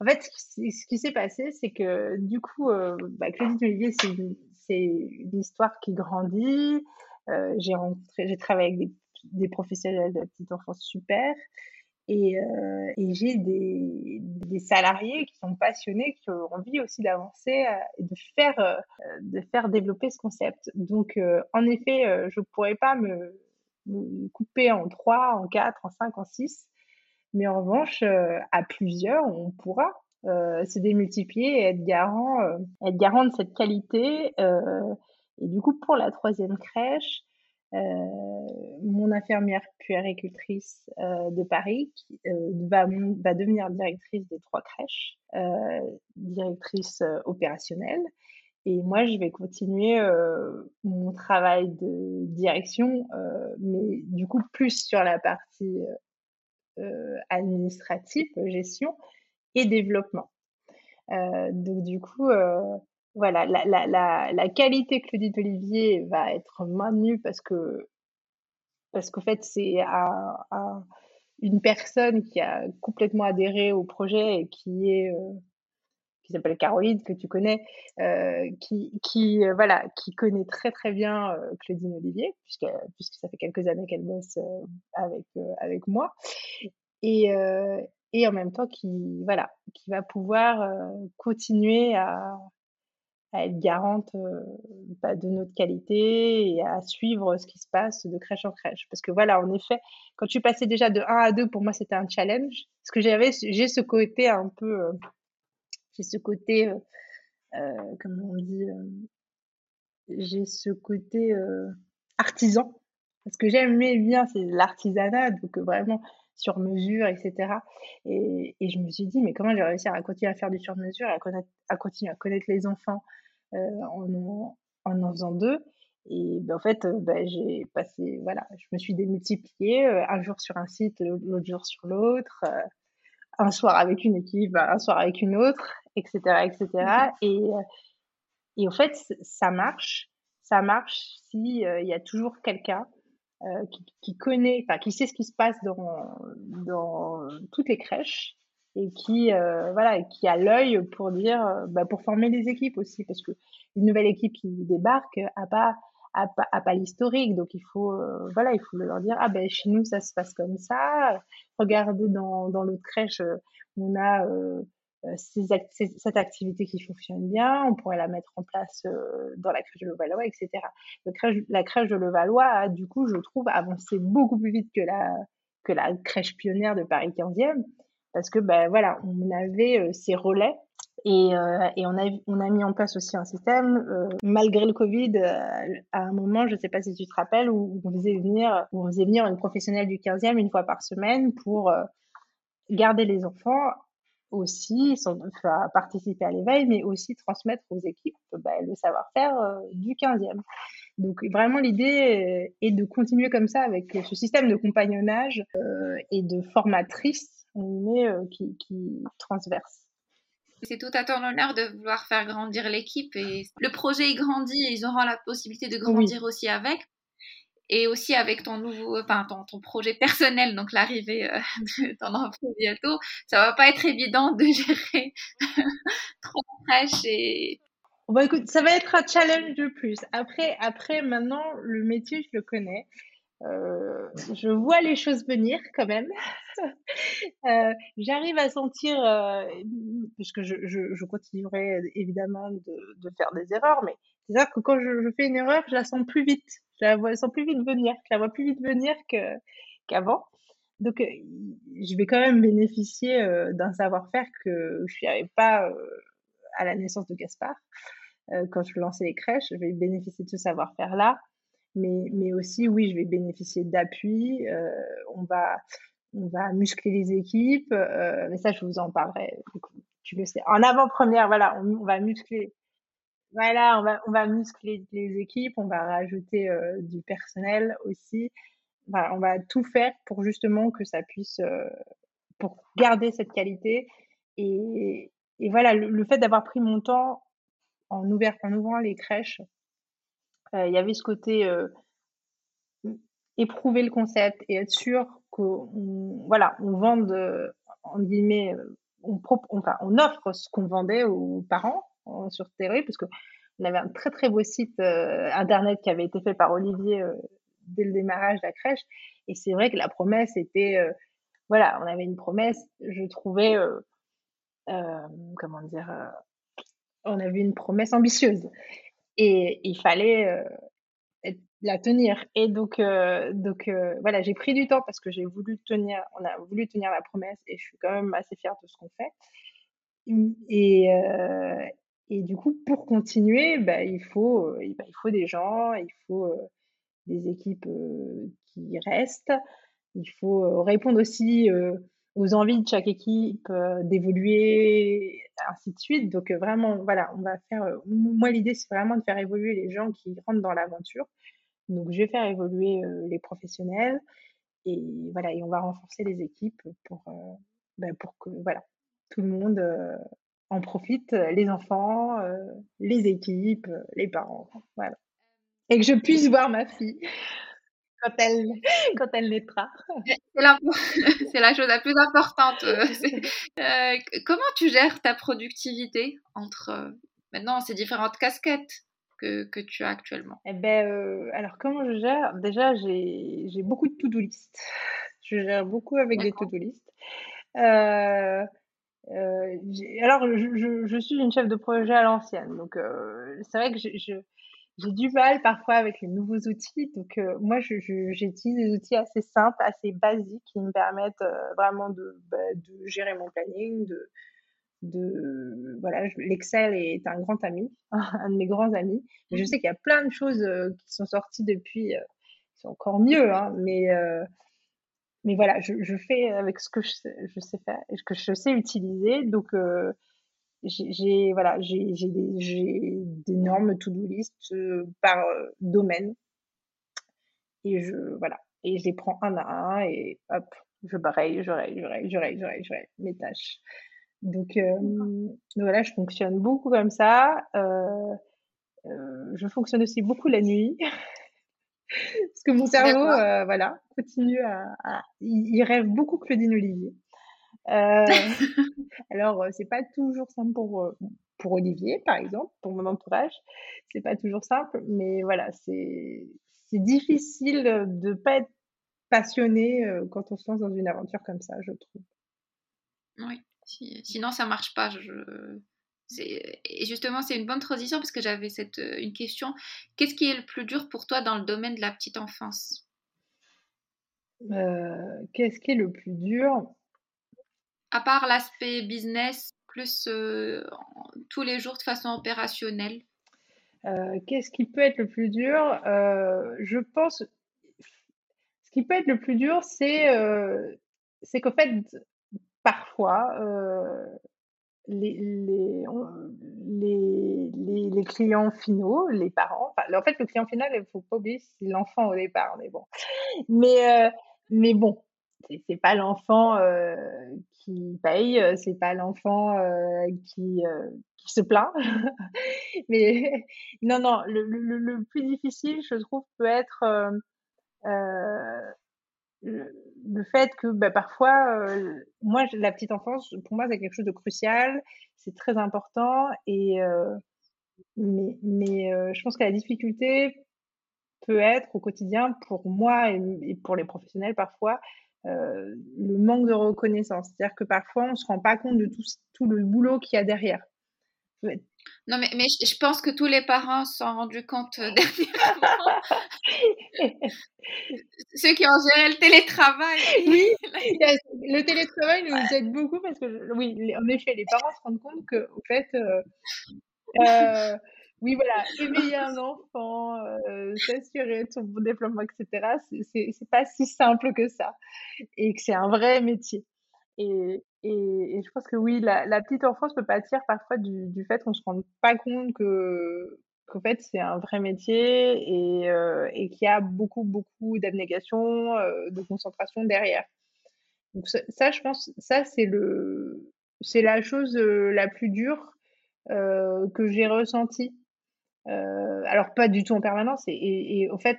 En fait, ce qui s'est passé, c'est que du coup, euh, bah, Claudine Olivier, c'est une, histoire qui grandit. Euh, j'ai rencontré, j'ai travaillé avec des, des, professionnels de la petite enfance super. Et, euh, et j'ai des, des, salariés qui sont passionnés, qui ont envie aussi d'avancer euh, et de faire, euh, de faire développer ce concept. Donc, en effet, je ne pourrais pas me, me, couper en trois, en quatre, en cinq, en six. Mais en revanche, à plusieurs, on pourra se démultiplier et être garant, être garant de cette qualité. et du coup, pour la troisième crèche, euh, mon infirmière puéricultrice euh, de Paris qui euh, va devenir directrice des trois crèches, directrice opérationnelle. Et moi, je vais continuer mon travail de direction, mais du coup plus sur la partie administrative, gestion et développement. donc du coup, voilà, la, la, la, la qualité Claudie Olivier va être maintenue parce que parce qu'en fait c'est une personne qui a complètement adhéré au projet et qui est euh, qui s'appelle Caroline que tu connais euh, qui qui euh, voilà qui connaît très très bien Claudine Olivier puisque puisque ça fait quelques années qu'elle bosse avec avec moi et et en même temps qui voilà qui va pouvoir continuer à être garante bah, de notre qualité et à suivre ce qui se passe de crèche en crèche. Parce que voilà, en effet, quand suis passée déjà de 1 à 2, pour moi, c'était un challenge. Parce que j'ai ce côté un peu, j'ai ce côté, euh, comment on dit, j'ai ce côté artisan. Parce que j'aimais bien, c'est l'artisanat, donc vraiment sur mesure, etc. Et, et, je me suis dit, mais comment j'ai réussi à continuer à faire du sur mesure à, à continuer à connaître les enfants euh, en, en, en faisant deux? Et ben, en fait, ben, j'ai passé, voilà, je me suis démultipliée, euh, un jour sur un site, l'autre jour sur l'autre, un soir avec une équipe, un soir avec une autre, etc., etc. Et, et en fait, ça marche, ça marche si il y a toujours quelqu'un euh, qui, qui, connaît, enfin qui sait ce qui se passe dans, dans toutes les crèches et qui euh, voilà qui a l'œil pour dire bah, pour former les équipes aussi parce que une nouvelle équipe qui débarque a pas a pas, a pas l'historique. Donc il faut euh, voilà il faut leur dire ah ben chez nous ça se passe comme ça. Regardez dans dans l'autre crèche on a euh, euh, cette activité qui fonctionne bien, on pourrait la mettre en place euh, dans la crèche de Levallois, etc. la crèche de Levallois du coup, je trouve, avancé beaucoup plus vite que la, que la crèche pionnière de Paris 15e, parce que, ben voilà, on avait euh, ces relais et, et, on, a, on a mis en place aussi un système, malgré le Covid, à un moment, je ne sais pas si tu te rappelles, où on faisait venir, où on faisait venir une professionnelle du 15e une fois par semaine pour garder les enfants aussi sont, enfin, participer à l'éveil, mais aussi transmettre aux équipes bah, le savoir-faire euh, du 15e. Donc vraiment l'idée est de continuer comme ça avec ce système de compagnonnage euh, et de formatrice euh, qui, qui transverse. C'est tout à ton honneur de vouloir faire grandir l'équipe et le projet y grandit et ils auront la possibilité de grandir aussi avec et aussi avec ton nouveau, enfin ton, ton projet personnel, donc l'arrivée euh, de ton enfant bientôt, ça va pas être évident de gérer trop fraîche et. Bon, écoute, ça va être un challenge de plus. Après, après, maintenant, le métier, je le connais. Euh, je vois les choses venir quand même. euh, J'arrive à sentir, euh, puisque je, continuerai évidemment de, faire des erreurs, mais c'est ça que quand je, fais une erreur, je la sens plus vite. Je la vois, sens plus vite venir. Je la vois plus vite venir qu'avant. Donc, euh, je vais quand même bénéficier d'un savoir-faire que je n'avais pas à la naissance de Gaspard. quand je lançais les crèches, je vais bénéficier de ce savoir-faire-là. Mais, mais aussi, oui, je vais bénéficier d'appui. on va, on va muscler les équipes. mais ça, je vous en parlerai. Tu le sais. En avant-première, voilà, on, on va muscler voilà, on va, on va muscler les équipes, on va rajouter euh, du personnel aussi. Voilà, on va tout faire pour justement que ça puisse, euh, pour garder cette qualité. Et, et voilà, le, fait d'avoir pris mon temps en, ouvert, en ouvrant les crèches, euh, il y avait ce côté éprouver le concept et être sûr qu'on voilà, on vende, en guillemets, on, enfin, on offre ce qu'on vendait aux parents sur Théorie, parce qu'on avait un très très beau site internet qui avait été fait par Olivier dès le démarrage de la crèche. Et c'est vrai que la promesse était, voilà, on avait une promesse, je trouvais, comment dire, on avait une promesse ambitieuse. Et il fallait la tenir. Et donc, euh, donc euh, voilà, j'ai pris du temps parce que j'ai voulu tenir, on a voulu tenir la promesse et je suis quand même assez fière de ce qu'on fait. Et, euh, et du coup, pour continuer, bah, il, faut, bah, il faut des gens, il faut des équipes qui restent, il faut répondre aussi aux envies de chaque équipe d'évoluer, ainsi de suite. Donc vraiment, voilà, on va faire. moi, l'idée, c'est vraiment de faire évoluer les gens qui rentrent dans l'aventure. Donc, je vais faire évoluer les professionnels et voilà, et on va renforcer les équipes pour, ben, pour que voilà, tout le monde en profite, les enfants, les équipes, les parents, voilà. Et que je puisse voir ma fille quand elle, quand elle naîtra. C'est la, chose la plus importante. comment tu gères ta productivité entre maintenant ces différentes casquettes que, tu as actuellement? Eh ben, euh, alors comment je gère? Déjà, j'ai beaucoup de to-do list. Je gère beaucoup avec des to-do list. Euh, euh, alors, je, je, suis une chef de projet à l'ancienne, donc c'est vrai que j'ai du mal parfois avec les nouveaux outils. Donc, moi, j'utilise des outils assez simples, assez basiques qui me permettent vraiment de, bah, de gérer mon planning, de, de voilà l'Excel est un grand ami un de mes grands amis mais je mmh sais qu'il y a plein de choses euh, qui sont sorties depuis euh, qui sont encore mieux hein, mais euh, mais voilà je, je, fais avec ce que je sais, je sais faire ce que je sais utiliser donc j'ai voilà j'ai j'ai d'énormes to-do list par domaine et je voilà et je les prends un à un et hop je baraye je raye je raye je raye je raye, je raye mes tâches donc, euh, voilà, je fonctionne beaucoup comme ça. Euh, euh, je fonctionne aussi beaucoup la nuit. Parce que mon cerveau, voilà, continue à, il, rêve beaucoup Claudine Olivier. Alors, c'est pas toujours simple pour pour Olivier, par exemple, pour mon entourage, c'est pas toujours simple, mais voilà, c'est difficile de pas être passionné quand on se lance dans une aventure comme ça, je trouve. Oui sinon, ça marche pas. Je, et justement, c'est une bonne transition parce que j'avais cette euh, une question. Qu'est-ce qui est le plus dur pour toi dans le domaine de la petite enfance? Euh, Qu'est-ce qui est le plus dur? À part l'aspect business, plus euh, tous les jours de façon opérationnelle. Qu'est-ce qui peut être le plus dur? Je pense. Ce qui peut être le plus dur, c'est c'est qu'au fait, parfois, euh, les, les, les, clients finaux, les parents, en fait, le client final, il ne faut pas oublier, c'est l'enfant au départ, mais bon. Euh, mais bon, c'est pas l'enfant euh, qui paye, c'est pas l'enfant qui, qui se plaint. mais non, non, le, le, plus difficile, je trouve, peut être le, fait que bah, parfois, euh, moi, la petite enfance, pour moi, c'est quelque chose de crucial, c'est très important, et euh, mais, mais euh, je pense que la difficulté peut être au quotidien pour moi et, pour les professionnels parfois le manque de reconnaissance. C'est-à-dire que parfois, on ne se rend pas compte de tout, tout le boulot qu'il y a derrière. Non, mais, mais je pense que tous les parents se sont rendus compte euh, dernièrement. Ceux qui ont géré le télétravail. Oui, le télétravail nous aide beaucoup parce que, oui, en effet, les parents se rendent compte que, au fait, euh, euh, oui, voilà, éveiller un enfant, s'assurer de son bon développement, etc., c'est pas si simple que ça. Et que c'est un vrai métier. Et, et, je pense que oui, la, petite enfance peut pâtir parfois du, du fait qu'on se rende pas compte que qu'en fait c'est un vrai métier et, euh, et qu'il y a beaucoup beaucoup d'abnégation, euh, de concentration derrière. Donc ça, je pense, ça c'est la chose euh, la plus dure que j'ai ressentie. Alors pas du tout en permanence et, et, au fait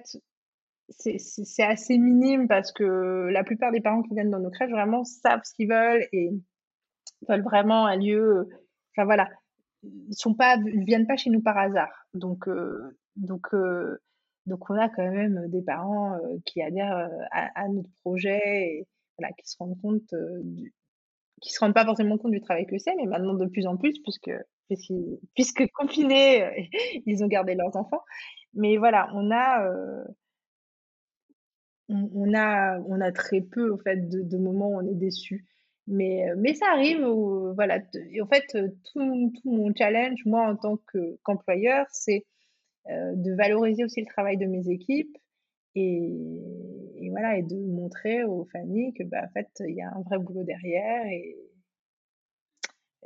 c'est assez minime parce que la plupart des parents qui viennent dans nos crèches vraiment savent ce qu'ils veulent et, veulent vraiment un lieu, enfin voilà, ils sont pas, ils viennent pas chez nous par hasard. Donc, donc, donc on a quand même des parents qui adhèrent à, notre projet et voilà, qui se rendent compte, du, qui se rendent pas forcément compte du travail que c'est, mais maintenant de plus en plus, puisque puisque confinés, ils ont gardé leurs enfants. Mais voilà, on a on, a, on a très peu en fait, de, moments où on est déçu. Mais, mais ça arrive, voilà. Et en fait, tout, tout, mon challenge, moi, en tant qu'employeur, c'est de valoriser aussi le travail de mes équipes et, voilà, et de montrer aux familles que, bah, en fait, il y a un vrai boulot derrière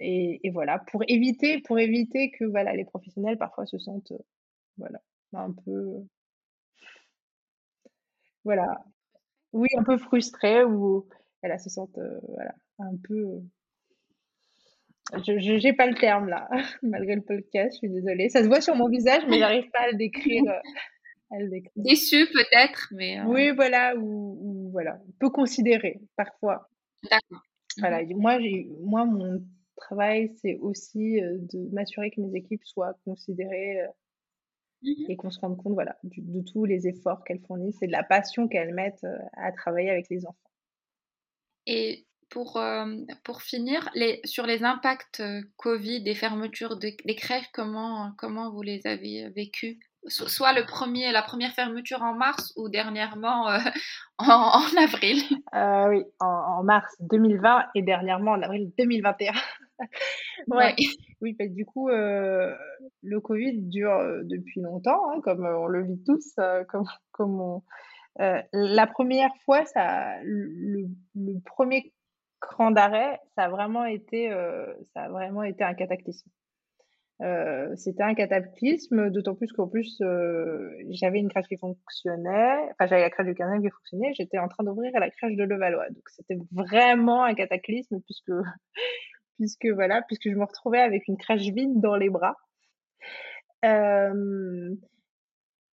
et, voilà, pour éviter, pour éviter que voilà, les professionnels parfois se sentent voilà, un peu voilà. Oui, un peu frustrés ou voilà, se sentent, voilà, un peu, je j'ai pas le terme là, malgré le podcast, je suis désolée. Ça se voit sur mon visage, mais j'arrive pas à le décrire, à le décrire. Déçu peut-être, mais Oui, voilà, ou voilà, on peut considérer parfois. D'accord. Voilà, mmh moi j'ai moi mon travail, c'est aussi, de m'assurer que mes équipes soient considérées, Mmh et qu'on se rende compte voilà, de tous les efforts qu'elles fournissent et de la passion qu'elles mettent à travailler avec les enfants. Et pour, pour finir, les, sur les impacts Covid, des fermetures de, des crèches, comment, comment vous les avez vécus Soit le premier, la première fermeture en mars ou dernièrement en, avril? Euh, Oui, en, mars 2020 et dernièrement en avril 2021. ouais. Oui, parce du coup, euh, le Covid dure euh, depuis longtemps, hein, comme euh, on le vit tous, comme, comme la première fois, ça, le, premier cran d'arrêt, ça a vraiment été, ça a vraiment été un cataclysme. c'était un cataclysme, d'autant plus qu'en plus, j'avais une crèche qui fonctionnait, enfin j'avais la crèche du 15 qui fonctionnait, j'étais en train d'ouvrir la crèche de Levallois. Donc c'était vraiment un cataclysme puisque puisque voilà, puisque je me retrouvais avec une crèche vide dans les bras.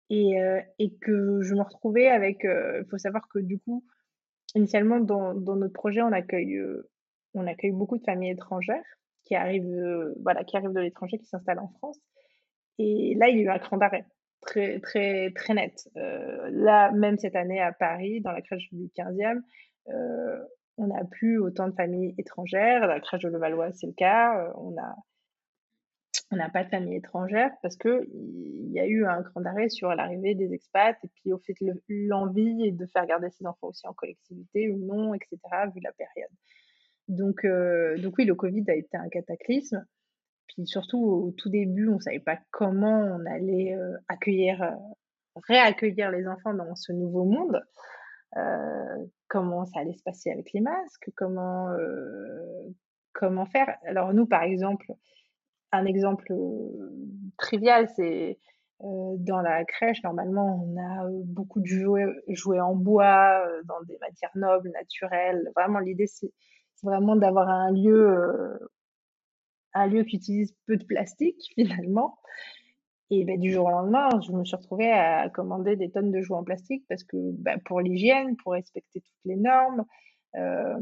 et, et, que je me retrouvais avec. Il faut savoir que du coup, initialement, dans, dans notre projet, on accueille, on accueille beaucoup de familles étrangères qui arrivent, voilà, qui arrivent de l'étranger, qui s'installent en France. Et là, il y a eu un cran d'arrêt très, très, très net. là, même cette année à Paris, dans la crèche du 15e, on n'a plus autant de familles étrangères. La crèche de Levallois, c'est le cas. Euh, on n'a pas de famille étrangère parce que il y a eu un grand arrêt sur l'arrivée des expats et puis au fait l'envie de faire garder ses enfants aussi en collectivité ou non, etc. vu la période. Donc euh, donc oui, le Covid a été un cataclysme. Puis surtout au tout début, on savait pas comment on allait euh, accueillir, réaccueillir les enfants dans ce nouveau monde. Comment ça allait se passer avec les masques, comment, comment faire. Alors nous, par exemple, un exemple trivial, c'est dans la crèche, normalement, on a beaucoup de jouets, jouets en bois, dans des matières nobles, naturelles. Vraiment, l'idée, c'est vraiment d'avoir un lieu, un lieu qui utilise peu de plastique, finalement. Et ben, du jour au lendemain, je me suis retrouvée à commander des tonnes de jouets en plastique parce que ben, pour l'hygiène, pour respecter toutes les normes, euh,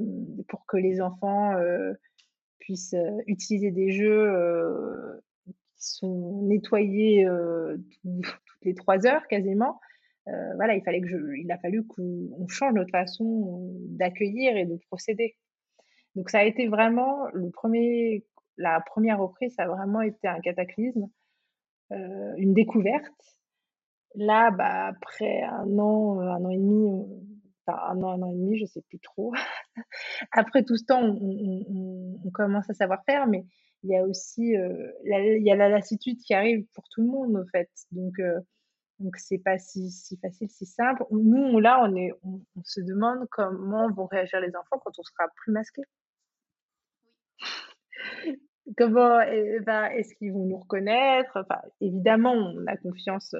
pour que les enfants euh, puissent euh, utiliser des jeux qui sont nettoyés toutes les trois heures quasiment. voilà, il a fallu qu'on change notre façon d'accueillir et de procéder. Donc ça a été vraiment le premier, la première reprise, ça a vraiment été un cataclysme. Euh, une découverte. Là, bah, après un an, un an et demi, enfin un an, un an et demi, je sais plus trop. après tout ce temps, on, commence à savoir faire, mais il y a aussi euh, la, il y a la lassitude qui arrive pour tout le monde, en fait. Donc, euh, donc c'est pas si, si, facile, si simple. Nous, là, on, est, on, se demande comment vont réagir les enfants quand on sera plus masqué. Comment eh ben, est-ce qu'ils vont nous reconnaître? Évidemment, on a confiance,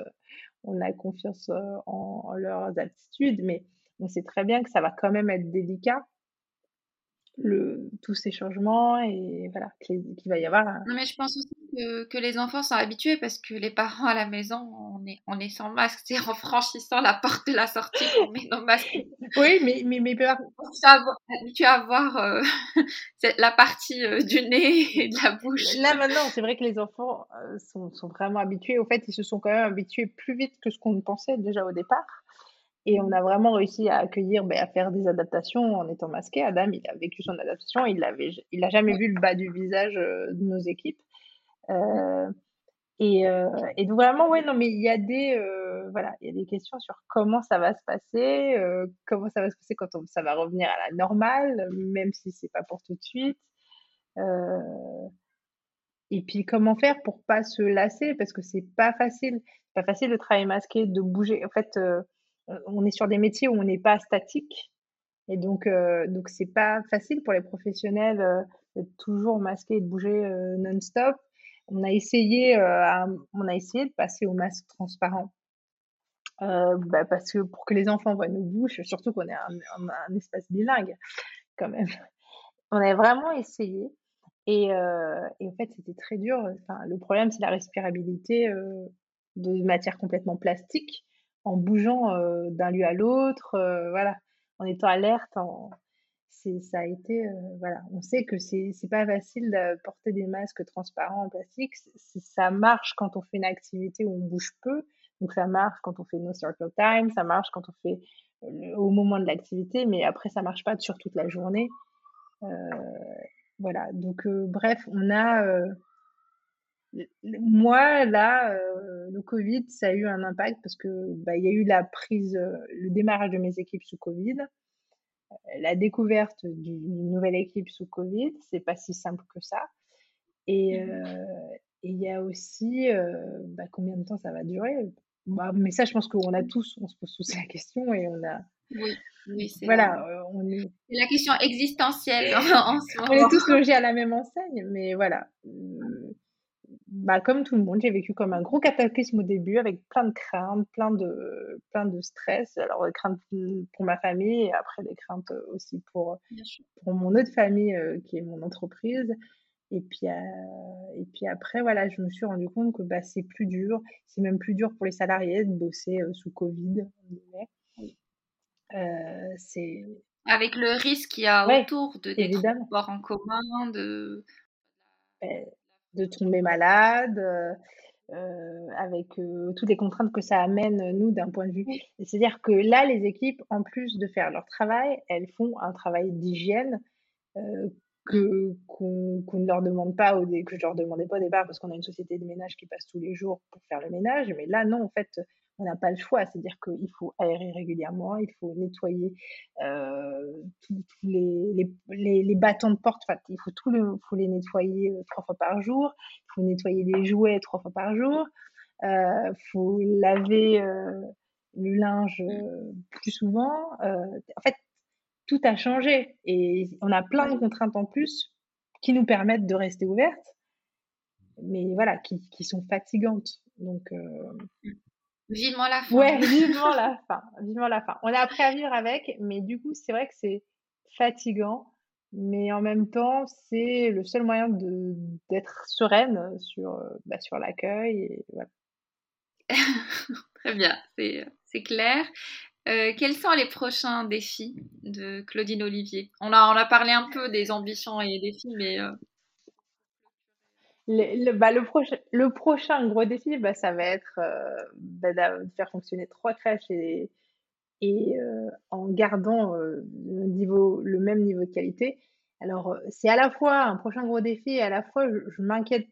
on a confiance en, leurs attitudes, mais on sait très bien que ça va quand même être délicat le, tous ces changements et voilà, qu'il va y avoir. Non, mais je pense aussi que, que, les enfants sont habitués parce que les parents à la maison, on est, on est sans masque. C'est en franchissant la porte de la sortie qu'on met nos masques. Oui, mais, mais mes parents. On s'est habitué à voir euh, la partie euh, du nez et de la bouche. Là, maintenant, c'est vrai que les enfants euh, sont, sont, vraiment habitués. Au fait, ils se sont quand même habitués plus vite que ce qu'on pensait déjà au départ. Et on a vraiment réussi à accueillir, ben, à faire des adaptations en étant masqué. Adam, il a vécu son adaptation. Il avait, il jamais vu le bas du visage euh, de nos équipes. Euh, et, euh, et, donc vraiment, ouais, non, mais il y a des, euh, voilà, il y a des questions sur comment ça va se passer, comment ça va se passer quand on, ça va revenir à la normale, même si c'est pas pour tout de suite. et puis comment faire pour pas se lasser, parce que c'est pas facile, pas facile de travailler masqué, de bouger. En fait on est sur des métiers où on n'est pas statique. Et donc, euh, donc c'est pas facile pour les professionnels euh, d'être toujours masqué et de bouger euh, non-stop. On a essayé, on a essayé de passer au masque transparent. Bah, parce que pour que les enfants voient nos bouches, surtout qu'on est un, espace bilingue, quand même. On a vraiment essayé. Et, et en fait, c'était très dur. Enfin, le problème, c'est la respirabilité de matières complètement plastiques en bougeant d'un lieu à l'autre, voilà, en étant alerte. Ça a été, voilà, on sait que c'est, c'est pas facile de porter des masques transparents en plastique. ça marche quand on fait une activité où on bouge peu, donc ça marche quand on fait no circle time, ça marche quand on fait au moment de l'activité, mais après ça marche pas sur toute la journée. voilà, donc bref, on a moi, là, euh, le Covid, ça a eu un impact parce que bah, il y a eu la prise, euh, le démarrage de mes équipes sous Covid, euh, la découverte d'une nouvelle équipe sous Covid, c'est pas si simple que ça. Et mmh il y a aussi bah, combien de temps ça va durer? Bah, mais ça, je pense qu'on a tous, on se pose tous la question et on a. Oui. Oui, c'est voilà, on est... la question existentielle en, ce moment. On est tous logés à la même enseigne, mais voilà bah, comme tout le monde, j'ai vécu comme un gros cataclysme au début avec plein de craintes, plein de, plein de stress. Alors, des craintes pour ma famille et après des craintes aussi pour, pour mon autre famille euh, qui est mon entreprise. Et puis, euh, et puis après, voilà, je me suis rendu compte que bah, c'est plus dur. C'est même plus dur pour les salariés de bosser euh, sous Covid. c'est avec le risque qu'il y a autour de des transports en commun, de ben, de tomber malade, euh, euh, avec euh, toutes les contraintes que ça amène, nous, d'un point de vue. C'est-à-dire que là, les équipes, en plus de faire leur travail, elles font un travail d'hygiène que qu'on ne leur demande pas au que je leur demandais pas au départ parce qu'on a une société de ménage qui passe tous les jours pour faire le ménage mais là non en fait on n'a pas le choix c'est-à-dire qu'il faut aérer régulièrement il faut nettoyer euh, tous les, les, les, bâtons de porte enfin, il faut tout le faut les nettoyer euh, trois fois par jour il faut nettoyer les jouets trois fois par jour il euh, faut laver euh, le linge euh, plus souvent en fait tout a changé et on a plein de contraintes en plus qui nous permettent de rester ouvertes, mais voilà, qui, qui sont fatigantes. Donc, euh... vivement la fin. Ouais, vivement la fin, vivement la fin. On a appris à vivre avec, mais du coup, c'est vrai que c'est fatigant, mais en même temps, c'est le seul moyen de d'être sereine sur bah, sur l'accueil et voilà. Très bien, c'est clair. Euh, quels sont les prochains défis de Claudine Olivier? On a, on a parlé un peu des ambitions et des défis, mais... Euh... Le, bah, le, prochain, le prochain gros défi, bah, ça va être euh, bah, de faire fonctionner trois crèches et, et euh, en gardant le, niveau, le même niveau de qualité. Alors, c'est à la fois un prochain gros défi et à la fois, je, je m'inquiète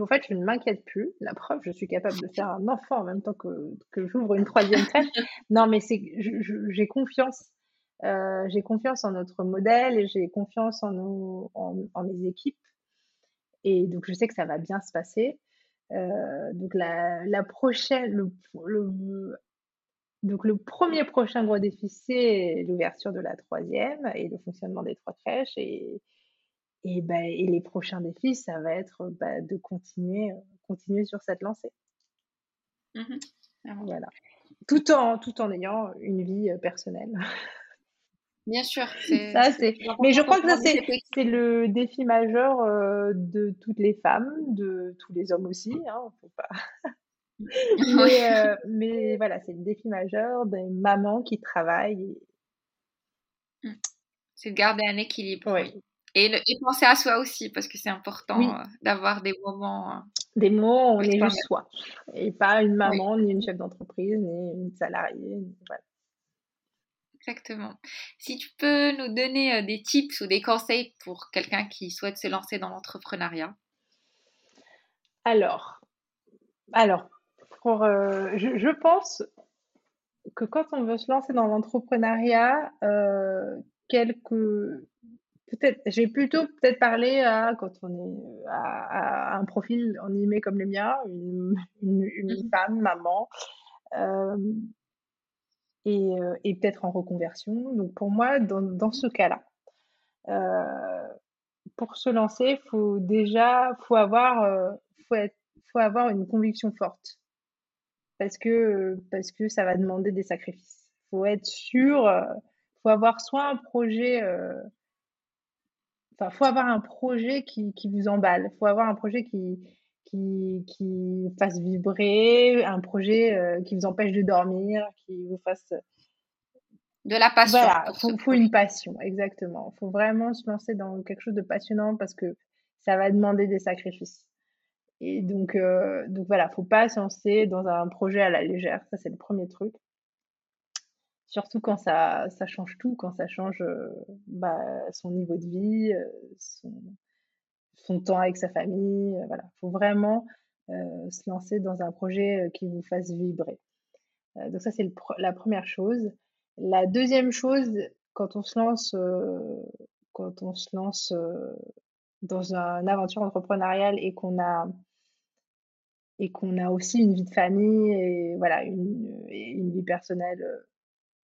en fait, je ne m'inquiète plus. La preuve, je suis capable de faire un enfant en même temps que, que j'ouvre une troisième crèche. non, mais c'est, j'ai confiance. Euh, j'ai confiance en notre modèle et j'ai confiance en, nos, en, en, mes équipes. Et donc, je sais que ça va bien se passer. Euh, donc, la, la prochaine, le, le, donc, le premier prochain gros défi, c'est l'ouverture de la troisième et le fonctionnement des trois crèches. Et, et, bah, et les prochains défis, ça va être bah, de continuer, continuer sur cette lancée. Mmh voilà. Tout en, tout en ayant une vie personnelle. Bien sûr. Ça, c'est... Mais je crois que ça, c'est, c'est le défi majeur euh, de toutes les femmes, de tous les hommes aussi. Hein, faut pas... mais, euh, mais, voilà, c'est le défi majeur des mamans qui travaillent. C'est de garder un équilibre. Oui. Et, penser à soi aussi, parce que c'est important euh, d'avoir des moments. des moments où on est juste soi. Et pas une maman, ni une chef d'entreprise, ni une salariée. Voilà. Exactement. Si tu peux nous donner euh, des tips ou des conseils pour quelqu'un qui souhaite se lancer dans l'entrepreneuriat? Alors, alors pour, euh, je, pense que quand on veut se lancer dans l'entrepreneuriat, euh, quelques peut-être, j'ai plutôt peut-être parlé à quand on est à, un profil en animé comme le mien, une, une, mmh femme, maman, euh, et peut-être en reconversion. Donc pour moi, dans, dans ce cas-là, euh, pour se lancer, faut déjà, faut avoir, euh, faut, faut avoir une conviction forte, parce que parce que ça va demander des sacrifices. Faut être sûr, euh, faut avoir soit un projet, euh, enfin faut avoir un projet qui, qui vous emballe, faut avoir un projet qui qui, qui fasse vibrer, un projet euh, qui vous empêche de dormir, qui vous fasse... De la passion. Voilà, il faut, une passion, exactement. Il faut vraiment se lancer dans quelque chose de passionnant parce que ça va demander des sacrifices. Et donc, euh, donc voilà, faut pas se lancer dans un projet à la légère. Ça, c'est le premier truc. Surtout quand ça, ça change tout, quand ça change euh, bah, son niveau de vie, euh, son, son temps avec sa famille. Euh, voilà, faut vraiment euh, se lancer dans un projet euh, qui vous fasse vibrer. donc ça, c'est la première chose. La deuxième chose, quand on se lance, quand on se lance dans une aventure entrepreneuriale et qu'on a et qu'on a aussi une vie de famille et voilà une, une vie personnelle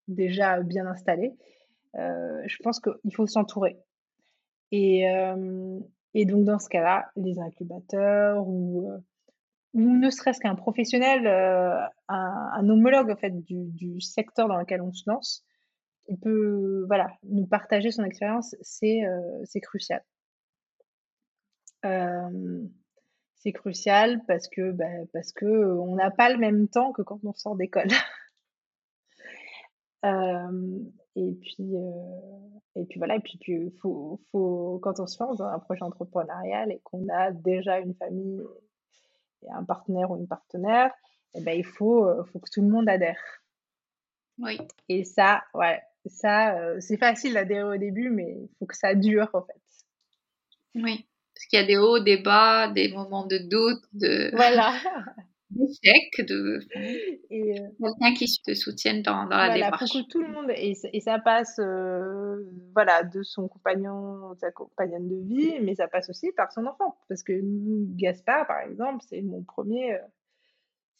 déjà bien installée, je pense qu'il faut s'entourer. Et, et donc, dans ce cas-là, les incubateurs ou, euh, ou ne serait-ce qu'un professionnel, euh, un, homologue en fait du, secteur dans lequel on se lance, qui peut voilà, nous partager son expérience, c'est euh, crucial. c'est crucial parce que, bah, parce que on n'a pas le même temps que quand on sort d'école. Et puis, euh, et puis voilà, et puis, puis faut, faut, quand on se lance dans un projet entrepreneurial et qu'on a déjà une famille et un partenaire ou une partenaire, eh ben, il faut, euh, faut que tout le monde adhère. Oui. Et ça, ouais, ça, euh, c'est facile d'adhérer au début, mais il faut que ça dure en fait. Oui, parce qu'il y a des hauts, des bas, des moments de doute, de. Voilà. d'échec, de et euh, quelqu'un qui te soutienne dans, dans la voilà, démarche. Pour que tout le monde, et, et ça passe euh, voilà, de son compagnon, sa compagnonne de vie, mais ça passe aussi par son enfant. Parce que Gaspard, par exemple, c'est mon premier, euh,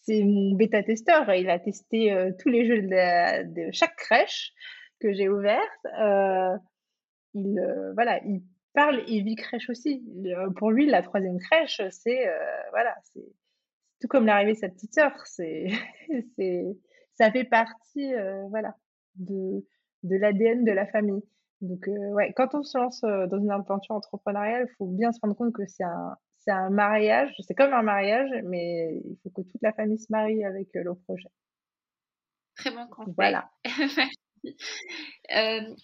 c'est mon bêta-testeur. Il a testé tous les jeux de, de, chaque crèche que j'ai ouverte. il, voilà, il parle et vit crèche aussi. Pour lui, la troisième crèche, c'est voilà, c'est tout comme l'arrivée de sa petite sœur, c'est, c'est, ça fait partie, euh, voilà, de, de l'ADN de la famille. Donc, euh, ouais, quand on se lance euh, dans une aventure entrepreneuriale, il faut bien se rendre compte que c'est un, c'est un mariage, c'est comme un mariage, mais il faut que toute la famille se marie avec le projet. Très bon conseil. Voilà.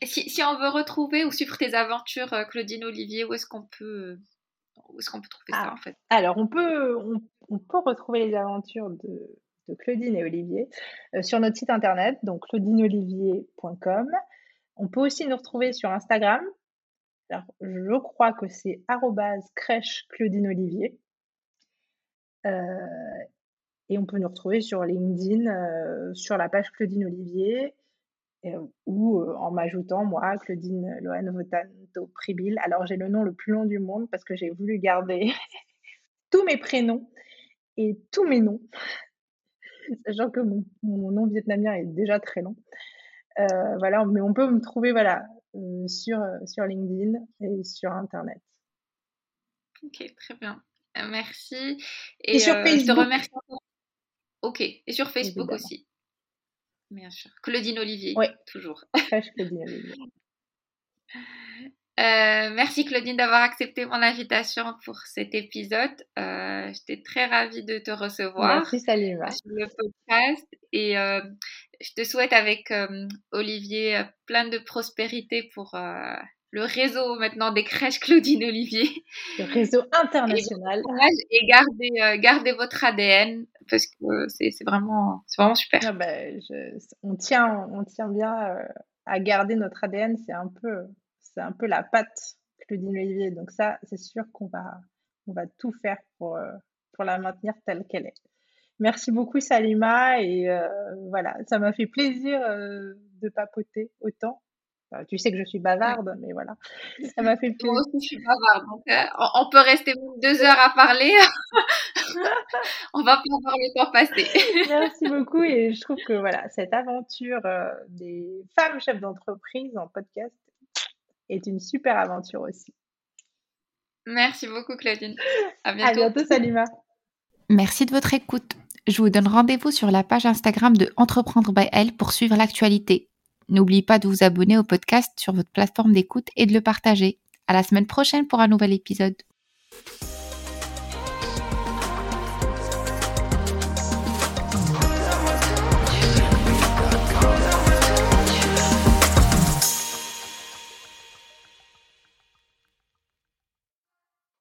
si, si, on veut retrouver ou suivre tes aventures, Claudine Olivier, où est-ce qu'on peut où est-ce qu'on peut trouver ça ah, en fait? Alors, on peut, on, peut retrouver les aventures de, Claudine et Olivier euh, sur notre site internet, donc claudineolivier.com. On peut aussi nous retrouver sur Instagram. Alors, je crois que c'est crèche Claudine Olivier. Euh, et on peut nous retrouver sur LinkedIn, euh, sur la page Claudine Olivier. Euh, ou euh, en m'ajoutant, moi, Claudine Lohan Votanto Pribil. Alors, j'ai le nom le plus long du monde parce que j'ai voulu garder tous mes prénoms et tous mes noms, sachant que mon, nom vietnamien est déjà très long. Euh, voilà, mais on peut me trouver voilà, sur, sur LinkedIn et sur Internet. Ok, très bien. Merci. Et, sur Facebook. Je te remercie. Ok, et sur Facebook aussi. Bien sûr. Claudine Olivier. Oui. Toujours. Claudine Olivier. Euh, merci Claudine d'avoir accepté mon invitation pour cet épisode. Euh, J'étais très ravie de te recevoir. Merci Salima. Sur le podcast. Et euh, je te souhaite avec euh, Olivier plein de prospérité pour le réseau maintenant des crèches Claudine Olivier. Le réseau international. Et, et gardez, gardez votre ADN parce que c'est vraiment, vraiment super. Ah je, on, tient, on tient bien à garder notre ADN. C'est un peu un peu la patte Claudine Olivier. Donc ça, c'est sûr qu'on va, on va tout faire pour, euh, pour la maintenir telle qu'elle est. Merci beaucoup Salima et euh, voilà, ça m'a fait plaisir euh, de papoter autant. Tu sais que je suis bavarde, mais voilà, ça m'a fait plaisir. Moi aussi, je suis bavarde, donc on peut rester deux heures à parler. on va pas voir le temps passer. Merci beaucoup et je trouve que voilà, cette aventure des femmes chefs d'entreprise en podcast est une super aventure aussi. Merci beaucoup Claudine. À bientôt. À bientôt Salima. Merci de votre écoute. Je vous donne rendez-vous sur la page Instagram de Entreprendre by Elle pour suivre l'actualité. N'oubliez pas de vous abonner au podcast sur votre plateforme d'écoute et de le partager. À la semaine prochaine pour un nouvel épisode.